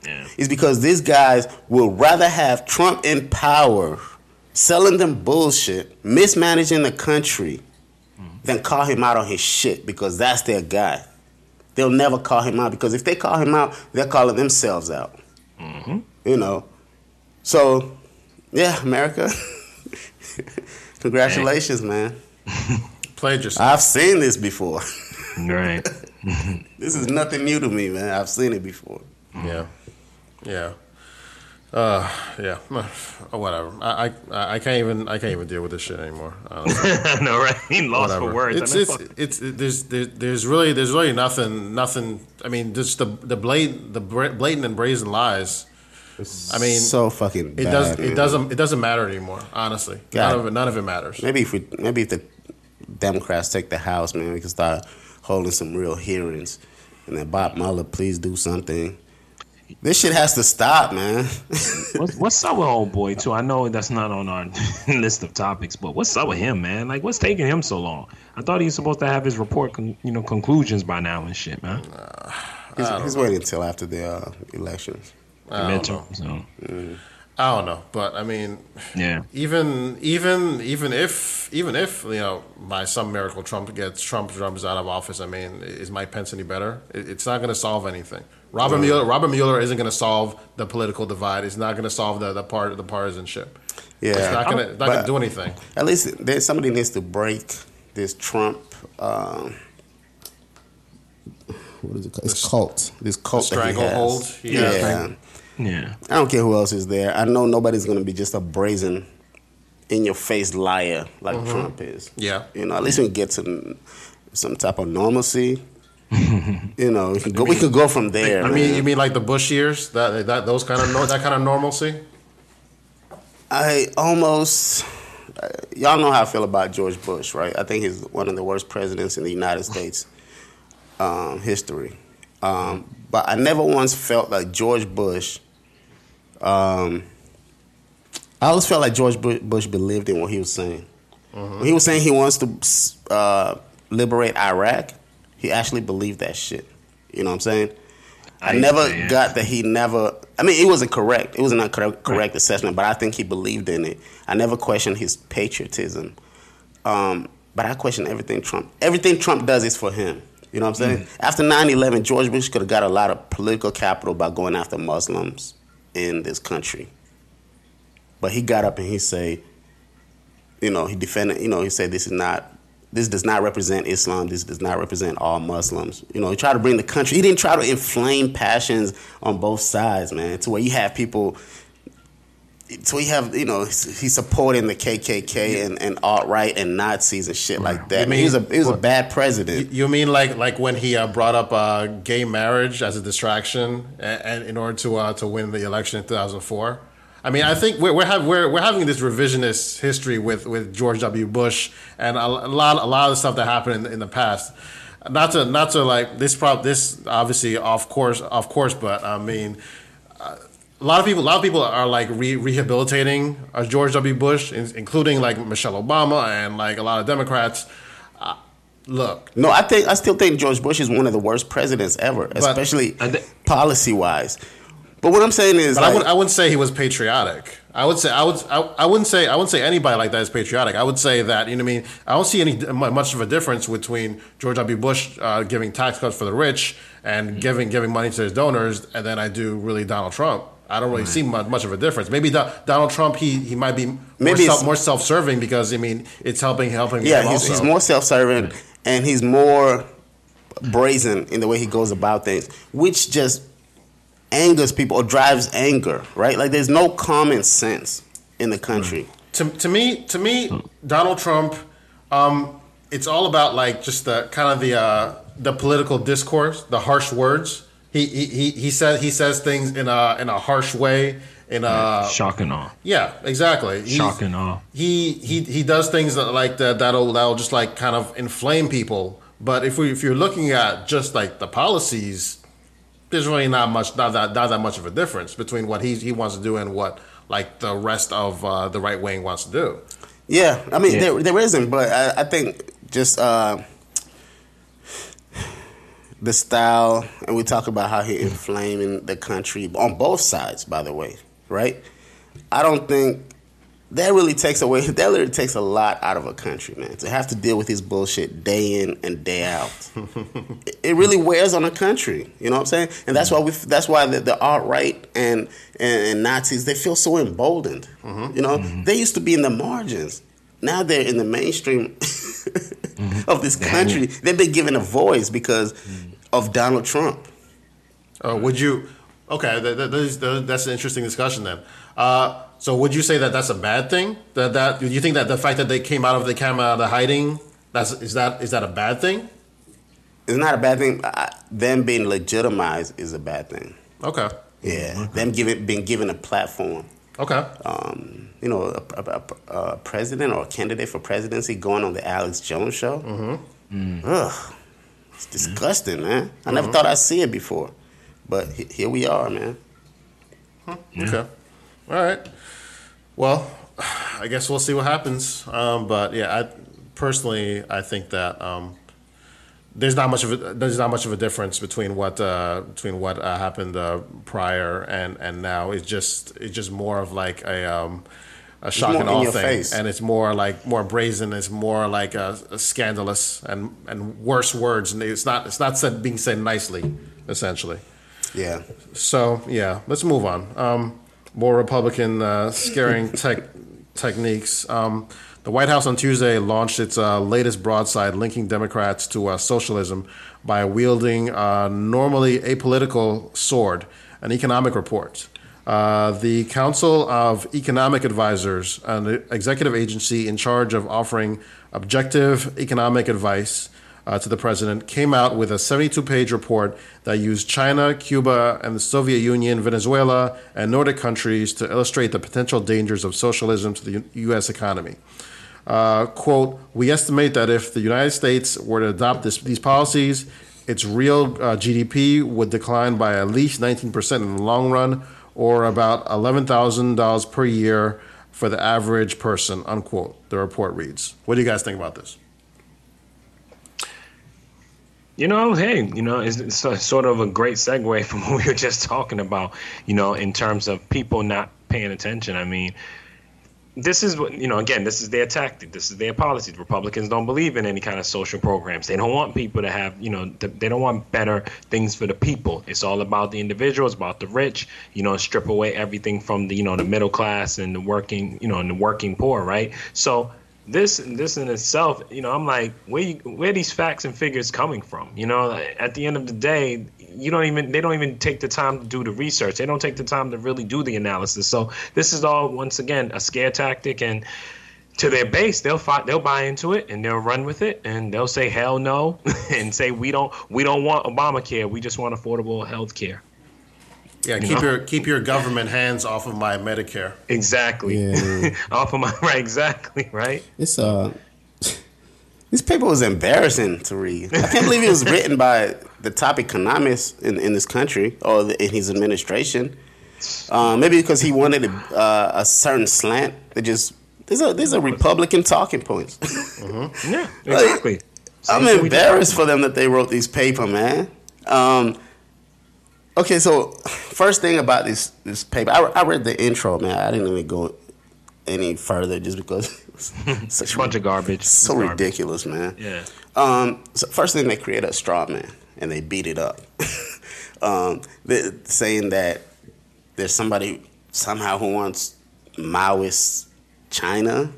Yeah. It's because these guys will rather have Trump in power, selling them bullshit, mismanaging the country, than call him out on his shit because that's their guy. They'll never call him out because if they call him out, they're calling themselves out. You know. So, yeah, America. <laughs> Congratulations, man. <laughs> played yourself. I've seen this before. <laughs> Right. this is nothing new to me, man. I've seen it before. Yeah, yeah, uh, yeah. Oh, whatever. I, I I can't even I can't even deal with this shit anymore. honestly. I know, right? He lost whatever. for words. It's I mean, it's, fuck. it's there's there, there's really there's really nothing nothing. I mean, just the the blatant the blatant and brazen lies I mean, so fucking. it bad, does. man. It doesn't. It doesn't matter anymore. Honestly, God. none of it. None of it matters. Maybe if we, maybe if the Democrats take the House, man, we can start holding some real hearings, and then Bob Mueller, please do something. This shit has to stop, man. <laughs> What's, what's up with old boy too? I know that's not on our <laughs> list of topics, but what's up with him, man? Like, what's taking him so long? I thought he was supposed to have his report, con- you know, conclusions by now and shit, man. he's, he's waiting until after the uh, elections. The I don't know. midterm, so I don't know, but I mean, yeah. even even even if even if you know by some miracle Trump gets Trump jumps out of office, I mean, is Mike Pence any better? It's not going to solve anything. Robert Mueller Robert Mueller isn't going to solve the political divide. It's not going to solve the the part the partisanship. Yeah, It's not going to not going to do anything. At least there, somebody needs to break this Trump. Um, what is it called? It's cult. This cult that he stranglehold has. he Yeah. Yeah. I don't care who else is there. I know nobody's going to be just a brazen, in your face liar like Mm-hmm. Trump is. Yeah. You know, at least we can get to some type of normalcy. <laughs> you know, we could go, we could go from there. I mean, man. you mean like the Bush years? That that those kind of that kind of normalcy? I almost. Uh, y'all know how I feel about George Bush, right? I think he's one of the worst presidents in the United States um, history. Um, but I never once felt like George Bush. Um, I always felt like George Bush believed in what he was saying. When he was saying he wants to uh, liberate Iraq, he actually believed that shit. You know what I'm saying? I I never got that he never. I mean, it wasn't correct. It was not correct, correct assessment, but I think he believed in it. I never questioned his patriotism, um, but I question everything Trump. Everything Trump does is for him. You know what I'm saying? Mm-hmm. After 9/11, George Bush could have got a lot of political capital by going after Muslims in this country, but he got up and he say, you know, he defended. You know, he said this is not. This does not represent Islam. This does not represent all Muslims. You know, he tried to bring the country. He didn't try to inflame passions on both sides, man. To where you have people. So we have, you know, he's supporting the KKK and, and alt right and Nazis and shit like that. You mean, he was a he was a bad president. You mean like like when he uh, brought up uh, gay marriage as a distraction and, and in order to uh, to win the election in 2004? I mean, I think we're we're, have, we're we're having this revisionist history with, with George W. Bush and a, a lot a lot of the stuff that happened in, in the past. Not to not to like this prob this obviously off course off course, but I mean. Uh, A lot of people, a lot of people are like re- rehabilitating uh, George W. Bush, in- including like Michelle Obama and like a lot of Democrats. Uh, look, No, I think I still think George Bush is one of the worst presidents ever, especially I thi- policy wise. But what I'm saying is, But I would I wouldn't say he was patriotic. I would say I would I, I wouldn't say I wouldn't say anybody like that is patriotic. I would say that you know what I mean. I don't see any much of a difference between George W. Bush uh, giving tax cuts for the rich and giving giving money to his donors, and then I do really Donald Trump. I don't really see much, of a difference. Maybe Do- Donald Trump he he might be more, self, more self serving because I mean it's helping helping yeah, him he's, he's more self-serving and he's more brazen in the way he goes about things, which just angers people or drives anger, right? Like there's no common sense in the country. to, to me to me Donald Trump um, it's all about like just the kind of the uh, the political discourse the harsh words he he he, he says he says things in a in a harsh way in a Shock and awe. yeah exactly He's- Shock and awe. he he he does things that like that that'll that'll just like kind of inflame people but if we if you're looking at just like the policies there's really not much not that not that much of a difference between what he he wants to do and what like the rest of uh, the right wing wants to do Yeah, I mean Yeah. there there isn't, but I, I think just uh, the style, and we talk about how he inflaming the country on both sides. By the way, right? I don't think that really takes away. <laughs> That really takes a lot out of a country, man. To have to deal with his bullshit day in and day out, <laughs> it, really wears on a country. You know what I'm saying? And that's why we. That's why the, the alt right and, and and Nazis they feel so emboldened. Mm-hmm. You know, mm-hmm. they used to be in the margins. Now they're in the mainstream <laughs> of this country. They've been given a voice because mm-hmm. Of Donald Trump. Uh, would you? Okay, that, that, that is, that's an interesting discussion then. Uh, so, would you say that that's a bad thing? That that do you think that the fact that they came out of the came out of the hiding that's is that is that a bad thing? It's not a bad thing. I- Them being legitimized is a bad thing. Okay, Yeah, them giving been given a platform. Okay. Um, you know, a, a, a, president or a candidate for presidency going on the Alex Jones show. Mm-hmm. Ugh, it's disgusting, man. I never thought I'd see it before, but he- here we are, man. Okay. All right. Well, <sighs> I guess we'll see what happens. Um, but yeah, I personally I think that um, there's not much of a there's not much of a difference between what uh, between what uh, happened uh, prior and and now. It's just it's just more of like a um, a shock and awe thing, face. and it's more like more brazen. It's more like a, a scandalous and and worse words. And it's not it's not said being said nicely, essentially. Yeah. So yeah, let's move on. Um, more Republican uh, scaring <laughs> tech techniques. Um, the White House on Tuesday launched its uh, latest broadside linking Democrats to uh, socialism by wielding a normally apolitical sword, an economic report. Uh, the Council of Economic Advisors, an executive agency in charge of offering objective economic advice uh, to the president, came out with a 72 page report that used China, Cuba, and the Soviet Union, Venezuela, and Nordic countries to illustrate the potential dangers of socialism to the U- U.S. economy. Uh, quote, we estimate that if the United States were to adopt this, these policies, its real uh, GDP would decline by at least 19% in the long run, or about $11,000 per year for the average person, unquote, the report reads. What do you guys think about this? You know, hey, you know, it's, sort of a great segue <laughs> from what we were just talking about, you know, in terms of people not paying attention. I mean, this is what, you know, again, this is their tactic. This is their policy. Republicans don't believe in any kind of social programs. They don't want people to have, you know, th- they don't want better things for the people. It's all about the individual. It's about the rich, you know, strip away everything from the, you know, the middle class and the working, you know, and the working poor, right? So, this this in itself, you know, I'm like, where you, where these facts and figures coming from? You know, at the end of the day, you don't even they don't even take the time to do the research. They don't take the time to really do the analysis. So this is all once again a scare tactic, and to their base, they'll fight, they'll buy into it and they'll run with it, and they'll say hell no, <laughs> and say we don't we don't want Obamacare, we just want affordable health care. Yeah, You keep know? your keep your government hands off of my Medicare. Exactly. Yeah. <laughs> Off of my right, exactly right. It's uh, <laughs> this paper was embarrassing to read. I can't believe it was written by the top economist in, in this country or the, in his administration. Uh, maybe because he wanted a, uh, a certain slant. It just there's a there's a Republican talking points. <laughs> Yeah, exactly. I'm we just embarrassed for them that they wrote this paper, man. Um, okay, so first thing about this this paper, I, I read the intro, man. I didn't even go any further just because <laughs> it was such a bunch of garbage. so It's garbage. ridiculous, man. Yeah. Um, so first thing they create a straw man and they beat it up, <laughs> um, they, saying that there's somebody somehow who wants Maoist China.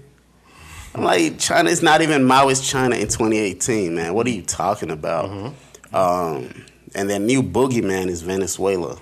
I'm like, China is not even Maoist China in 2018, man. What are you talking about? Um, and their new boogeyman is Venezuela.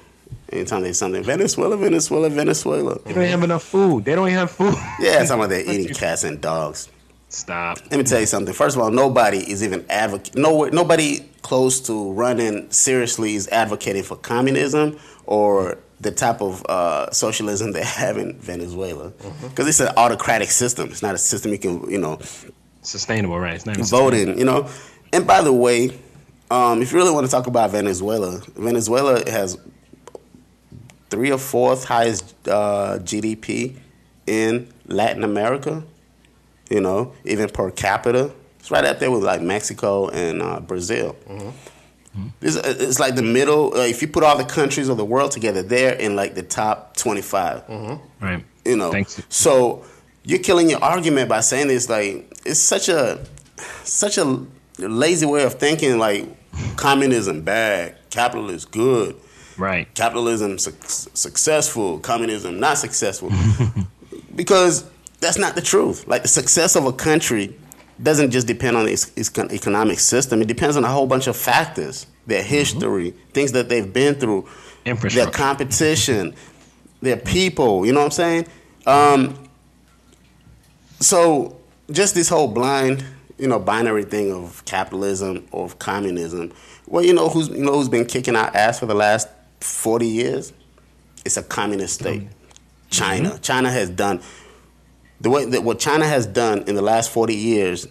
Anytime there's something, Venezuela, Venezuela, Venezuela. They don't have enough food. They don't even have food. <laughs> Yeah, some of they're <laughs> eating cats and dogs. Stop. Let me tell you something. First of all, nobody is even advocate. No, nobody close to running seriously is advocating for communism or the type of uh, socialism they have in Venezuela, because it's an autocratic system. It's not a system you can, you know, Sustainable, right? It's not in. You know. And by the way, um, if you really want to talk about Venezuela, Venezuela has three or fourth highest uh, GDP in Latin America. You know, even per capita, it's right up there with like Mexico and uh, Brazil. It's, it's like the middle. Uh, if you put all the countries of the world together, they're in like the top twenty-five. Right. You know, Thanks. so you're killing your argument by saying this. Like it's such a such a lazy way of thinking. Like communism bad, capitalism good, Right. capitalism suc successful, communism not successful. <laughs> because that's not the truth. Like the success of a country doesn't just depend on its, its economic system. It depends on a whole bunch of factors, their history, things that they've been through, their competition, their people. You know what I'm saying? Um, so just this whole blind, you know, binary thing of capitalism or of communism. Well, you know who's you know who's been kicking our ass for the last forty years? it's a communist state. China. China has done the way that what China has done in the last forty years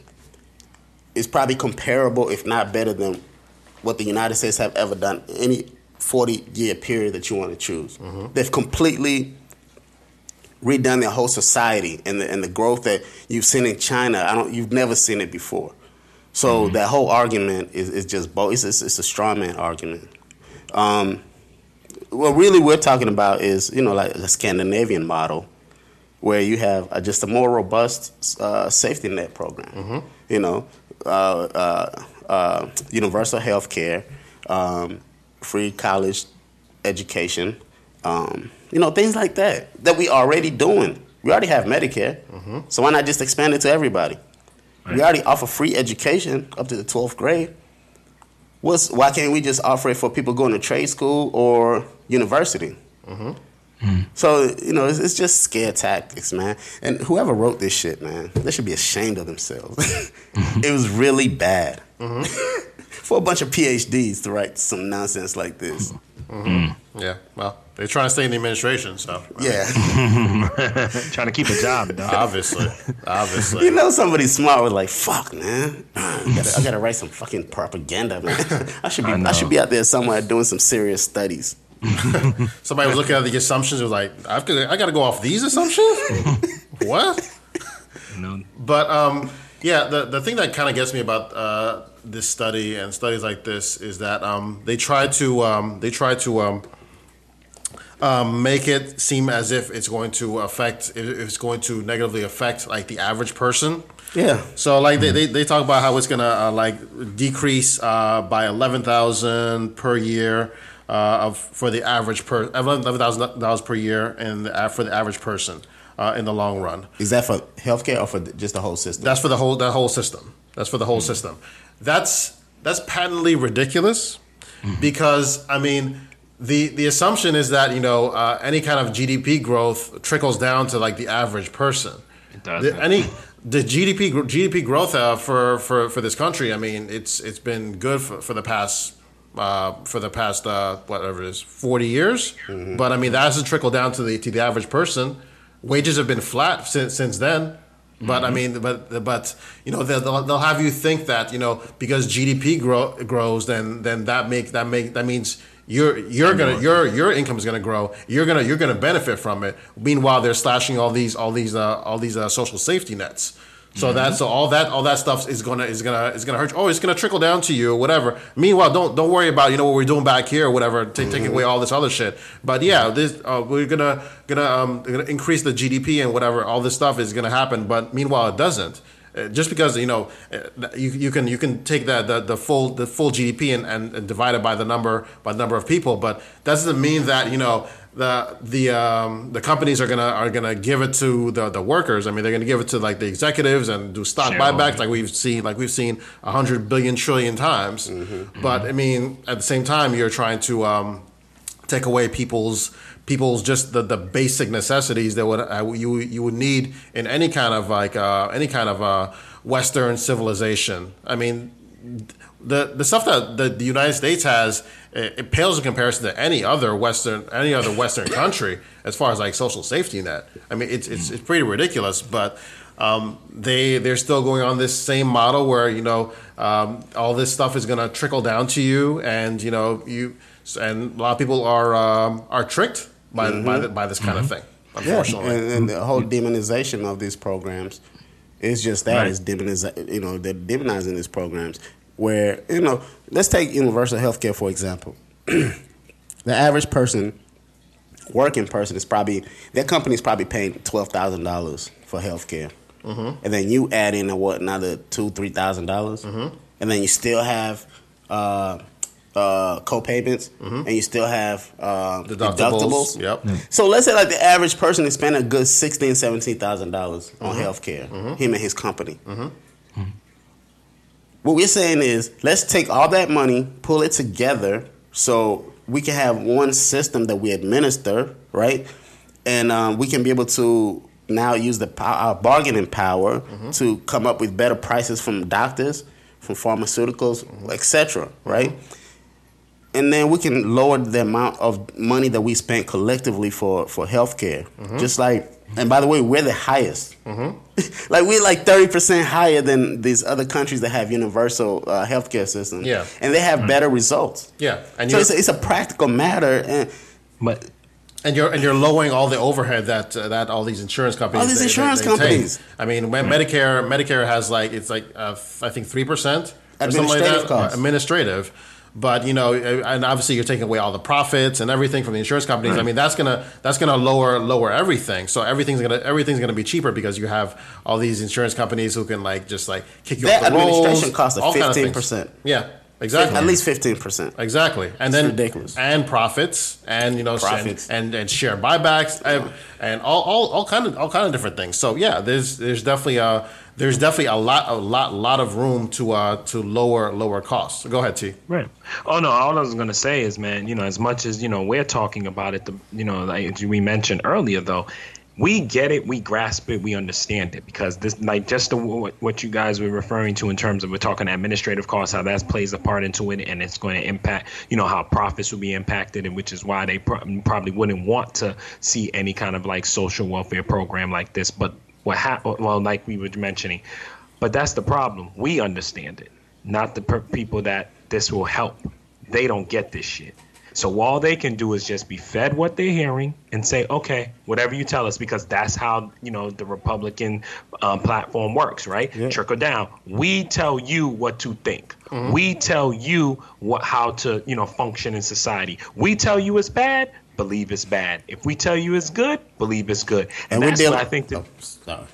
is probably comparable, if not better, than what the United States have ever done any forty year period that you want to choose. They've completely redone their whole society and the and the growth that you've seen in China. I don't you've never seen it before. So that whole argument is, is just both. It's, it's, it's a straw man argument. Um, what really we're talking about is you know like a Scandinavian model where you have uh, just a more robust uh, safety net program. You know, uh, uh, uh, universal health care, um, free college education, um, you know, things like that that we already doing. We already have Medicare, so why not just expand it to everybody? We already offer free education up to the twelfth grade. What's why can't we just offer it for people going to trade school or university? So you know, it's, it's just scare tactics, man. And whoever wrote this shit, man, they should be ashamed of themselves. <laughs> it was really bad <laughs> for a bunch of PhDs to write some nonsense like this. Mm-hmm. Yeah. Well, they're trying to stay in the administration, so Yeah, <laughs> Trying to keep a job, dog. obviously, obviously. you know, somebody smart was like, "Fuck, man, I gotta, I gotta write some fucking propaganda, man. I should be, I I, should be out there somewhere doing some serious studies." <laughs> Somebody was looking at the assumptions. And was like, I've got, I got to go off these assumptions. <laughs> what? You know? But um, yeah, the the thing that kind of gets me about uh, this study and studies like this is that um, they try to um, they try to um, um, make it seem as if it's going to affect if it's going to negatively affect like the average person. Yeah, So like they, they, they talk about how it's gonna uh, like decrease uh, by eleven thousand per year uh, of for the average per eleven thousand dollars per year and the, for the average person uh, in the long run. is that for healthcare or for just the whole system? That's for the whole that whole system. That's for the whole system. That's that's patently ridiculous because I mean the the assumption is that you know uh, any kind of GDP growth trickles down to like the average person. It doesn't. The, any the GDP GDP growth uh, for, for for this country. I mean, it's it's been good for, for the past. Uh, for the past uh, whatever it is, forty years, but I mean that hasn't trickled down to the to the average person. Wages have been flat since since then. But I mean, but but you know they'll, they'll they'll have you think that you know because GDP grow, grows, then then that make that make that means you're you're gonna your your income is gonna grow. You're gonna you're gonna benefit from it. Meanwhile, they're slashing all these all these uh, all these uh, social safety nets. So that so all that all that stuff is gonna is gonna is gonna hurt. You. Oh, it's gonna trickle down to you, or whatever. Meanwhile, don't don't worry about you know what we're doing back here, or whatever. Take, Taking away all this other shit. But yeah, this uh, we're gonna gonna um gonna increase the GDP and whatever. All this stuff is gonna happen. But meanwhile, it doesn't. Uh, Just because you know uh, you, you can you can take that the, the full the full GDP and, and, and divide it by the number by the number of people, but that doesn't mean that you know the the um, the companies are gonna are gonna give it to the, the workers. I mean, they're gonna give it to like the executives and do stock Shareholders. buybacks, like we've seen like we've seen a hundred billion trillion times. But I mean, at the same time, you're trying to um, take away people's people's just the, the basic necessities that would uh, you you would need in any kind of like uh, any kind of uh, Western civilization. I mean, the the stuff that the, the United States has it, it pales in comparison to any other Western any other Western <laughs> country as far as like social safety net. I mean, it's it's, it's pretty ridiculous, but. Um, they they're still going on this same model where you know um, all this stuff is going to trickle down to you, and you know you and a lot of people are um, are tricked by by, the, by this kind of thing. Unfortunately, and, and the whole demonization of these programs is just that Right. is demonize, you know they're demonizing these programs where you know let's take universal health care for example. <clears throat> The average person working person is probably their company is probably paying $12000 for health care mm-hmm. and then you add in a, what another two three thousand dollars? Mm-hmm. And then you still have uh, uh, co-payments mm-hmm. and you still have uh, Deductibles, deductibles. Yep. Mm. so let's say like the average person is spending a good sixteen, seventeen thousand dollars on health care. Him and his company. Mm. What we're saying is, let's take all that money, pull it together, so we can have one system that we administer, right? And um, we can be able to now use the our bargaining power to come up with better prices from doctors, from pharmaceuticals, etc. Right? and then we can lower the amount of money that we spend collectively for for healthcare. Mm-hmm. Just like, and by the way, we're the highest. <laughs> like we're like thirty percent higher than these other countries that have universal uh, healthcare systems. Yeah. and they have better results. Yeah, and So it's a, it's a practical matter, and But and you're and you're lowering all the overhead that uh, that all these insurance companies All these they- they- insurance they take. companies. I mean, when Medicare Medicare has like it's like uh, I think three percent Administrative costs. administrative. But you know, and obviously you're taking away all the profits and everything from the insurance companies. I mean, that's gonna that's gonna lower lower everything. So everything's gonna everything's gonna be cheaper because you have all these insurance companies who can like just like kick you Their off the rolls, administration costs are all kind of 15%. Yeah, exactly. at least fifteen percent. Exactly, and It's then ridiculous. and profits, and you know, Profits. and and, and share buybacks, and, and all, all all kind of all kind of different things. So yeah, there's there's definitely a there's definitely a lot a lot lot of room to uh to lower lower costs. Go ahead, T. Right. Oh no, all I was gonna say is, man, you know, as much as you know, we're talking about it. The you know, like we mentioned earlier, though, we get it, we grasp it, we understand it because this, like, just the, what, you guys were referring to in terms of we're talking administrative costs, how that plays a part into it, and it's going to impact, you know, how profits will be impacted, and which is why they pro- probably wouldn't want to see any kind of like social welfare program like this. But what ha- well, like we were mentioning, but that's the problem. We understand it, not the per- people that this will help. They don't get this shit. So all they can do is just be fed what they're hearing and say, okay, whatever you tell us, because that's how you know the Republican um, platform works, right? Trickle down. We tell you what to think. We tell you what how to you know function in society. We tell you it's bad. Believe it's bad. If we tell you it's good, believe it's good. And, And that's dealing. what I think oh, sorry.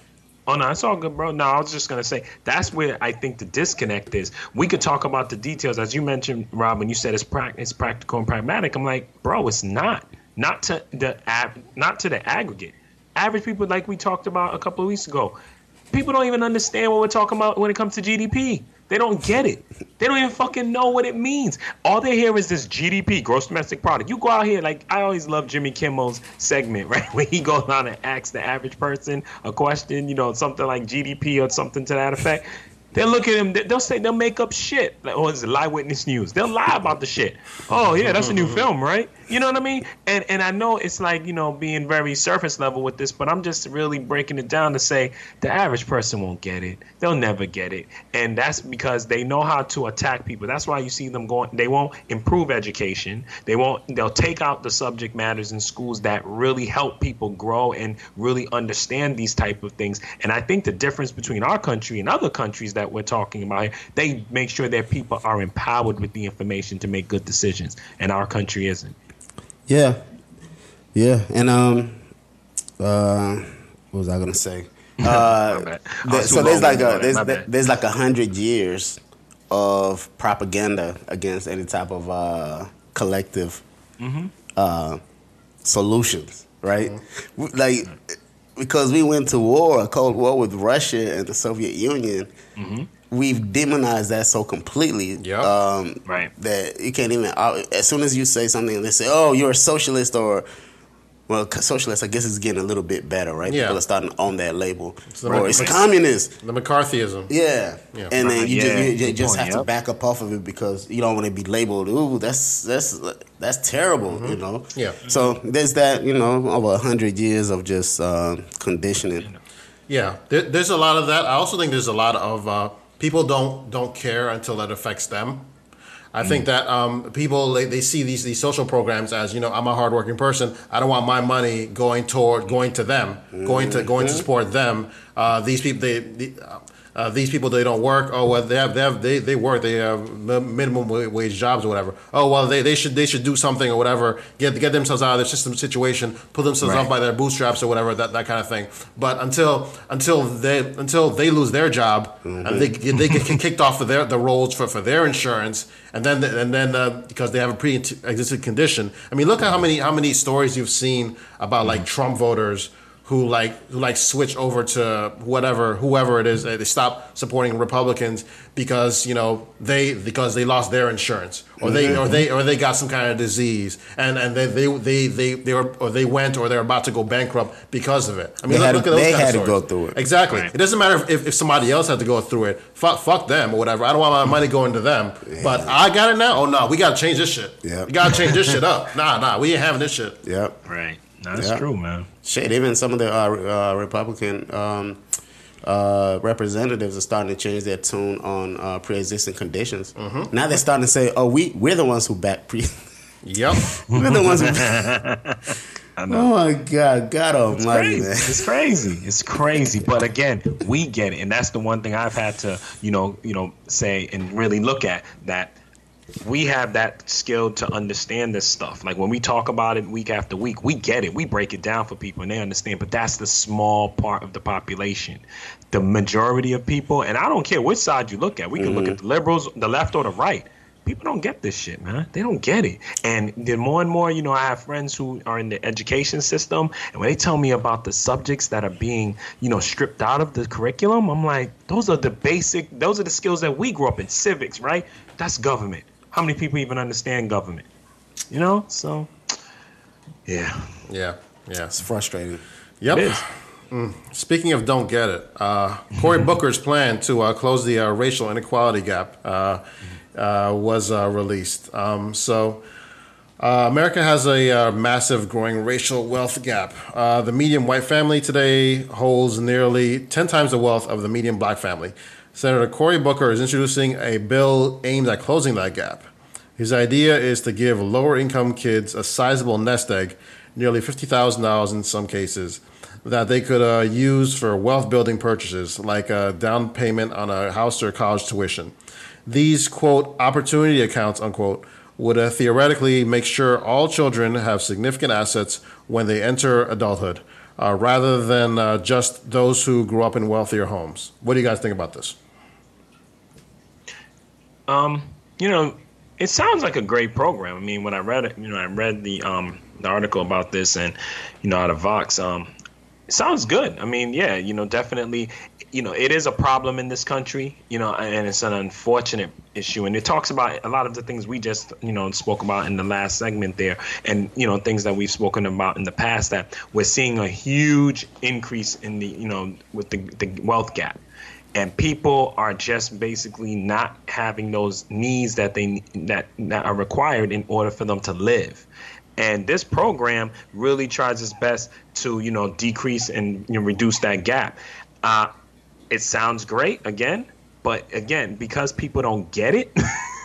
Oh no, it's all good, bro. No, I was just gonna say that's where I think the disconnect is. We could talk about the details, as you mentioned, Rob, when you said it's prac- it's practical and pragmatic. I'm like, bro, it's not. Not to the ab- not to the aggregate. Average people, like we talked about a couple of weeks ago, people don't even understand what we're talking about when it comes to GDP. They don't get it. They don't even fucking know what it means. All they hear is this GDP, gross domestic product. You go out here, like I always love Jimmy Kimmel's segment, <laughs> right? Where he goes on and asks the average person a question, you know, something like GDP or something to that effect. They'll look at him. they- They'll say they'll make up shit. Like, oh, it's lie witness news. They'll lie about the shit. Oh yeah, that's a new film, right? You know what I mean? And and I know it's like you know being very surface level with this, but I'm just really breaking it down to say the average person won't get it. They'll never get it, and that's because they know how to attack people. That's why you see them going. They won't improve education. They won't. They'll take out the subject matters in schools that really help people grow and really understand these type of things. And I think the difference between our country and other countries that we're talking about they make sure their people are empowered with the information to make good decisions, and our country isn't. Yeah, yeah, and um, uh, what was I gonna say? <laughs> Uh, there- so there's like a there's bad. there's like a hundred years of propaganda against any type of uh, collective Mm-hmm. uh, solutions, right? W- Like because we went to war, a cold war with Russia and the Soviet Union. Mm-hmm. We've demonized that so completely Yep. um, Right. that you can't even. uh, As soon as you say something, they say, "Oh, you're a socialist," or well, c- socialist. I guess is getting a little bit better, right? Yeah. People are starting to own that label, the or right- it's it's- communist. The McCarthyism. Yeah. Yeah. and then you yeah, just you, you just point, have to back up off of it because you don't want to be labeled. Ooh, that's that's that's terrible, you know. Mm-hmm. Yeah. So there's that, you know, over a hundred years of just uh, conditioning. Yeah, there, there's a lot of that. I also think there's a lot of uh, people don't don't care until it affects them. I think that um, people they, they see these these social programs as you know I'm a hardworking person. I don't want my money going toward going to them, going to going to support them. Uh, these people they. they uh, uh, these people they don't work. Oh well, they have they have they, they work. They have minimum wage jobs or whatever. Oh well, they, they should they should do something or whatever. Get get themselves out of their system situation. Pull themselves Right. up by their bootstraps or whatever. That, that kind of thing. But until until they until they lose their job and they get, they get kicked off of their the rolls for, for their insurance and then and then uh, because they have a pre-existing condition. I mean, look at how many how many stories you've seen about like Trump voters who like who like switch over to whatever whoever it is they stop supporting Republicans because you know they because they lost their insurance or they or they or they got some kind of disease and and they they they they, they were or they went or they're about to go bankrupt because of it. I mean They look, had look to- at those they had to go through it. Exactly. Right. It doesn't matter if, if somebody else had to go through it. Fuck fuck them or whatever. I don't want my money going to them. But I got it now. Oh no, we got to change this shit. Yeah. We got to change this shit up. Nah nah, we ain't having this shit. Yep. Right. That's Yeah. true, man. Shit, even some of the uh, uh, Republican um, uh, representatives are starting to change their tune on uh, pre-existing conditions. Mm-hmm. Now they're starting to say, "Oh, we we're the ones who back pre. <laughs> Yep. we're the ones who." <laughs> oh my God, God Almighty, crazy. man! It's crazy. It's crazy. But again, we get it, and that's the one thing I've had to, you know, you know, say and really look at that. We have that skill to understand this stuff. Like when we talk about it week after week, we get it. We break it down for people and they understand. But that's the small part of the population. The majority of people, and I don't care which side you look at. We can look mm-hmm. at the liberals, the left or the right people don't get this shit, man. They don't get it. And the more and more, you know, I have friends who are in the education system, and when they tell me about the subjects that are being, you know, stripped out of the curriculum, I'm like, those are the basic, those are the skills that we grew up in. Civics, right? That's government. How many people even understand government? You know, so yeah, Yeah. Yeah. It's frustrating. Yep. it is. Speaking of don't get it, uh, Cory <laughs> Booker's plan to uh, close the uh, racial inequality gap uh, uh, was uh, released. Um, so, uh, America has a uh, massive growing racial wealth gap. Uh, the median white family today holds nearly 10 times the wealth of the median black family. Senator Cory Booker is introducing a bill aimed at closing that gap. His idea is to give lower income kids a sizable nest egg, nearly $50,000 in some cases, that they could uh, use for wealth building purchases, like a down payment on a house or college tuition. These, quote, opportunity accounts, unquote, would uh, theoretically make sure all children have significant assets when they enter adulthood, uh, rather than uh, just those who grew up in wealthier homes. What do you guys think about this? Um, you know, it sounds like a great program. I mean, when I read it, you know, I read the um the article about this and you know out of Vox, um, it sounds good. I mean, yeah, you know, definitely, you know, it is a problem in this country, you know, and it's an unfortunate issue. And it talks about a lot of the things we just, you know, spoke about in the last segment there, and you know, things that we've spoken about in the past that we're seeing a huge increase in the, you know, with the the wealth gap and people are just basically not having those needs that they that, that are required in order for them to live. And this program really tries its best to you know decrease and you know, reduce that gap. Uh, it sounds great again but again because people don't get it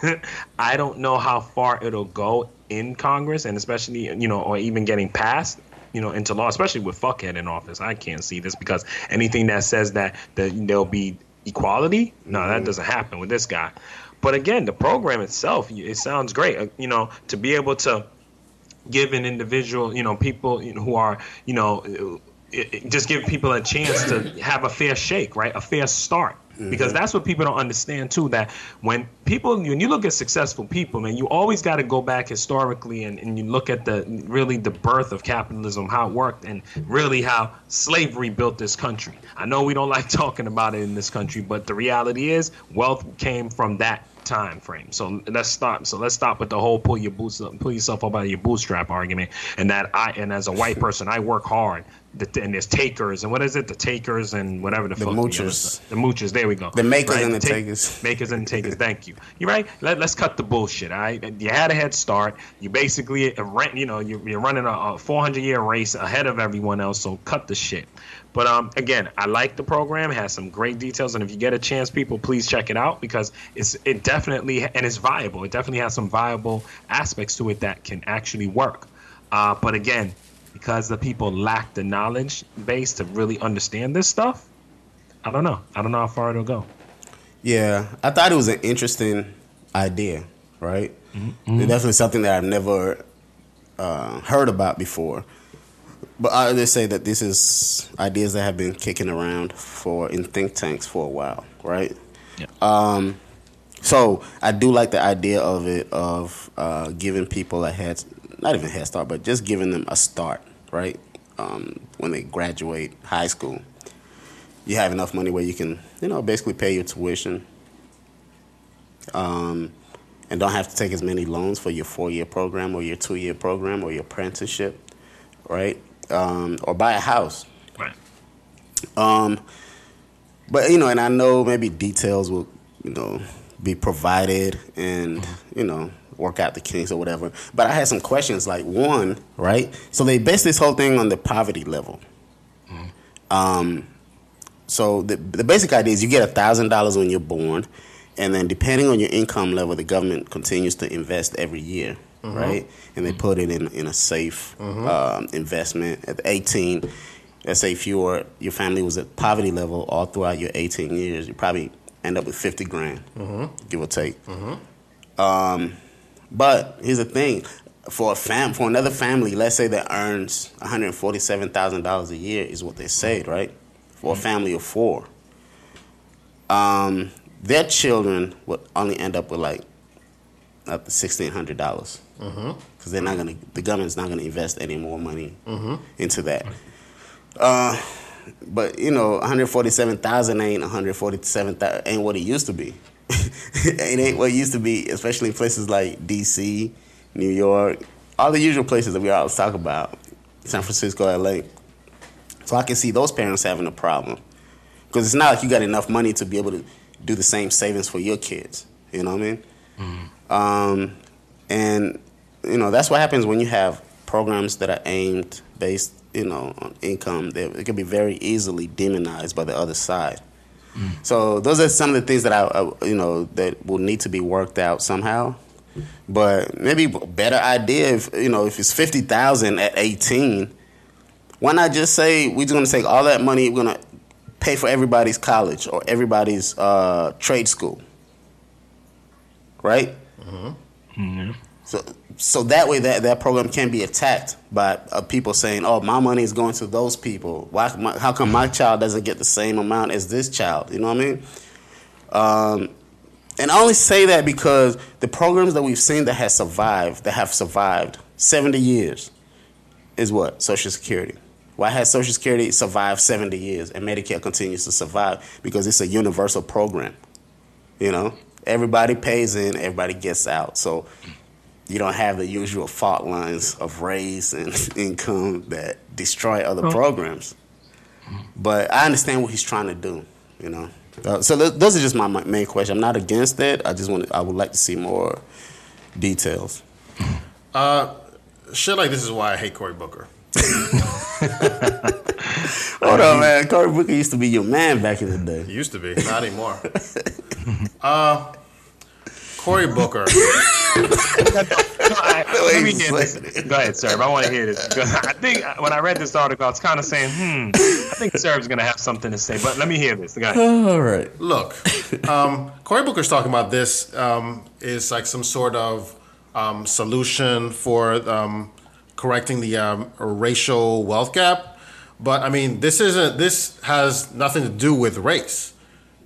<laughs> i don't know how far it'll go in congress and especially you know or even getting passed you know into law especially with fuckhead in office i can't see this because anything that says that, that there'll be equality no that doesn't happen with this guy but again the program itself it sounds great Uh, you know to be able to give an individual, you know, people you know, who are, you know, it, it- just give people a chance to have a fair shake, right? A fair start. Because that's what people don't understand too. That when people, when you look at successful people, man, you always got to go back historically and, and you look at the really the birth of capitalism, how it worked, and really how slavery built this country. I know we don't like <laughs> talking about it in this country, but the reality is wealth came from that time frame. So let's stop. So let's stop with the whole pull your boots up, pull yourself up out of your bootstrap argument. And that I and as a white person, I work hard. The, and there's takers and what is it? The takers and whatever the, fuck. The fuck moochers. The moochers. There we go. The makers and the take- takers. <laughs> Makers and takers. Thank you. You're right. Let, let's cut the bullshit. All right. You had a head start. You basically uh, rent. You know, you're, you're running a, a 400 year race ahead of everyone else. So cut the shit. But um, again, I like the program. It has some great details, and if you get a chance, people, please check it out because it's it definitely and it's viable. It definitely has some viable aspects to it that can actually work. Uh, but again, because the people lack the knowledge base to really understand this stuff, I don't know. I don't know how far it'll go. Yeah, I thought it was an interesting idea, right? Mm-hmm. Definitely something that I've never uh, heard about before. But I just say that this is ideas that have been kicking around for in think tanks for a while, right? Yeah. Um, so I do like the idea of it of uh, giving people a head, not even head start, but just giving them a start, right? um, when they graduate high school. You have enough money where you can, you know, basically pay your tuition, um, and don't have to take as many loans for your four-year program or your two-year program or your apprenticeship, right? Um, or buy a house. Right. Um, but you know, and I know maybe details will, you know, be provided and you know work out the kinks or whatever. But I had some questions. Like one, right? So they base this whole thing on the poverty level. Um, so the the basic idea is you get a thousand dollars when you're born, and then depending on your income level, the government continues to invest every year, right? And they put it in in a safe um, investment at 18. Let's say if your your family was at poverty level all throughout your 18 years, you probably end up with 50 grand, give or take. Um, but here's the thing: for a fam, for another family, let's say that earns one hundred forty-seven thousand dollars a year, is what they say, right? For a family of four, um, their children would only end up with like up to sixteen hundred dollars because they're not gonna, the government's not gonna invest any more money into that. Uh, but you know, one hundred forty-seven thousand ain't one hundred forty-seven thousand ain't what it used to be. <laughs> it ain't what it used to be, especially in places like D.C., New York, all the usual places that we always talk about, San Francisco, L.A. So I can see those parents having a problem because it's not like you got enough money to be able to do the same savings for your kids. You know what I mean? Um, and you know that's what happens when you have programs that are aimed based, you know, on income. They, it can be very easily demonized by the other side. Mm. So those are some of the things that I, I, you know, that will need to be worked out somehow. But maybe a better idea if you know if it's fifty thousand at eighteen, why not just say we're just gonna take all that money, we're gonna pay for everybody's college or everybody's uh, trade school, right? Mm-hmm. Mm-hmm. So, so that way that, that program can be attacked by uh, people saying, "Oh, my money is going to those people. Why? My, how come my child doesn't get the same amount as this child?" You know what I mean? Um, and I only say that because the programs that we've seen that have survived, that have survived seventy years, is what Social Security. Why has Social Security survived seventy years and Medicare continues to survive? Because it's a universal program. You know, everybody pays in, everybody gets out. So you don't have the usual fault lines of race and <laughs> income that destroy other programs. But I understand what he's trying to do, you know. Uh, so th- those are just my, my main question. I'm not against it. I just want. I would like to see more details. Shit like this is why I hate Cory Booker. <laughs> <laughs> Hold on, man. Cory Booker used to be your man back in the day. He used to be, not anymore. uh, Cory Booker. <laughs> Let me hear this. Go ahead, sir. I want to hear this. I think when I read this article, I was kind of saying, hmm, I think Serv's going to have something to say. But let me hear this. Go ahead. All right. Look, um, Cory Booker's talking about this um, is like some sort of um, solution for um, correcting the um, racial wealth gap. But I mean, this isn't. This has nothing to do with race.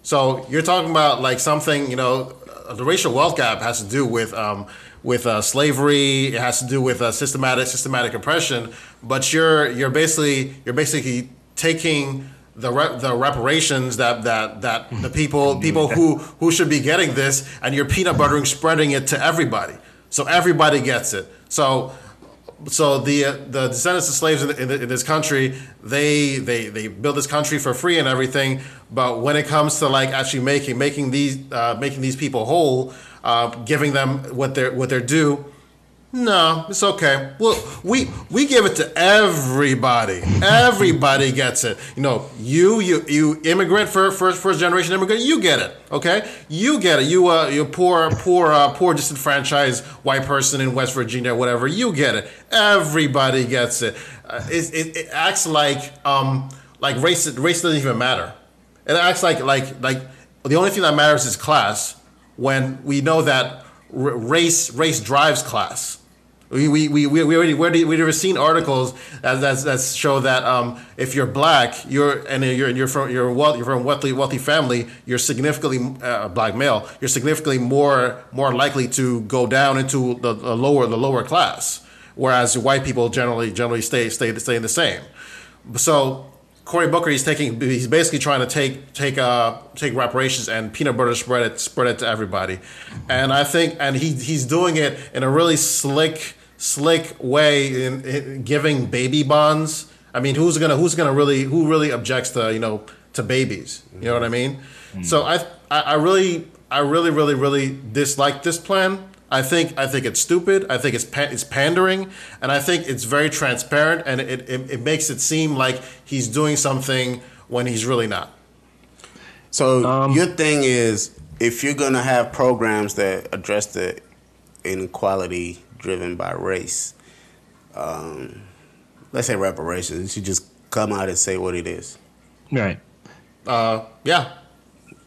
So you're talking about like something, you know, uh, the racial wealth gap has to do with um, with uh, slavery. It has to do with uh, systematic systematic oppression. But you're you're basically you're basically taking the rep, the reparations that that that the people people who who should be getting this, and you're peanut buttering spreading it to everybody. So everybody gets it. So so the uh, the descendants of slaves in, in, in this country they they they build this country for free and everything. But when it comes to like actually making making these uh, making these people whole uh, giving them what they're what they're due no it's okay. Well we we give it to everybody. Everybody gets it. You know you you you immigrant for first first generation immigrant you get it okay? You get it. You uh you poor poor uh, poor disenfranchised white person in west virginia whatever you get it. Everybody gets it. Uh, it, it, it acts like um like race race doesn't even matter. It acts like like like the only thing that matters is class when we know that race race drives class we, we, we, we already we already seen articles that, that, that show that um, if you're black you're and you're you're from you're wealthy, you're from a wealthy wealthy family you're significantly uh, black male you're significantly more more likely to go down into the, the lower the lower class whereas white people generally generally stay stay stay the same. So Cory Booker, he's taking, he's basically trying to take take uh take reparations and peanut butter spread it spread it to everybody, and I think, and he he's doing it in a really slick slick way in, in giving baby bonds. I mean, who's gonna who's gonna really who really objects to you know to babies? You know what I mean? So I I, I really I really really really dislike this plan. I think I think it's stupid. I think it's pa- it's pandering, and I think it's very transparent, and it, it, it makes it seem like he's doing something when he's really not. So your thing is, if you're gonna have programs that address the inequality driven by race, um, let's say reparations, you should just come out and say what it is. Right. Uh, yeah,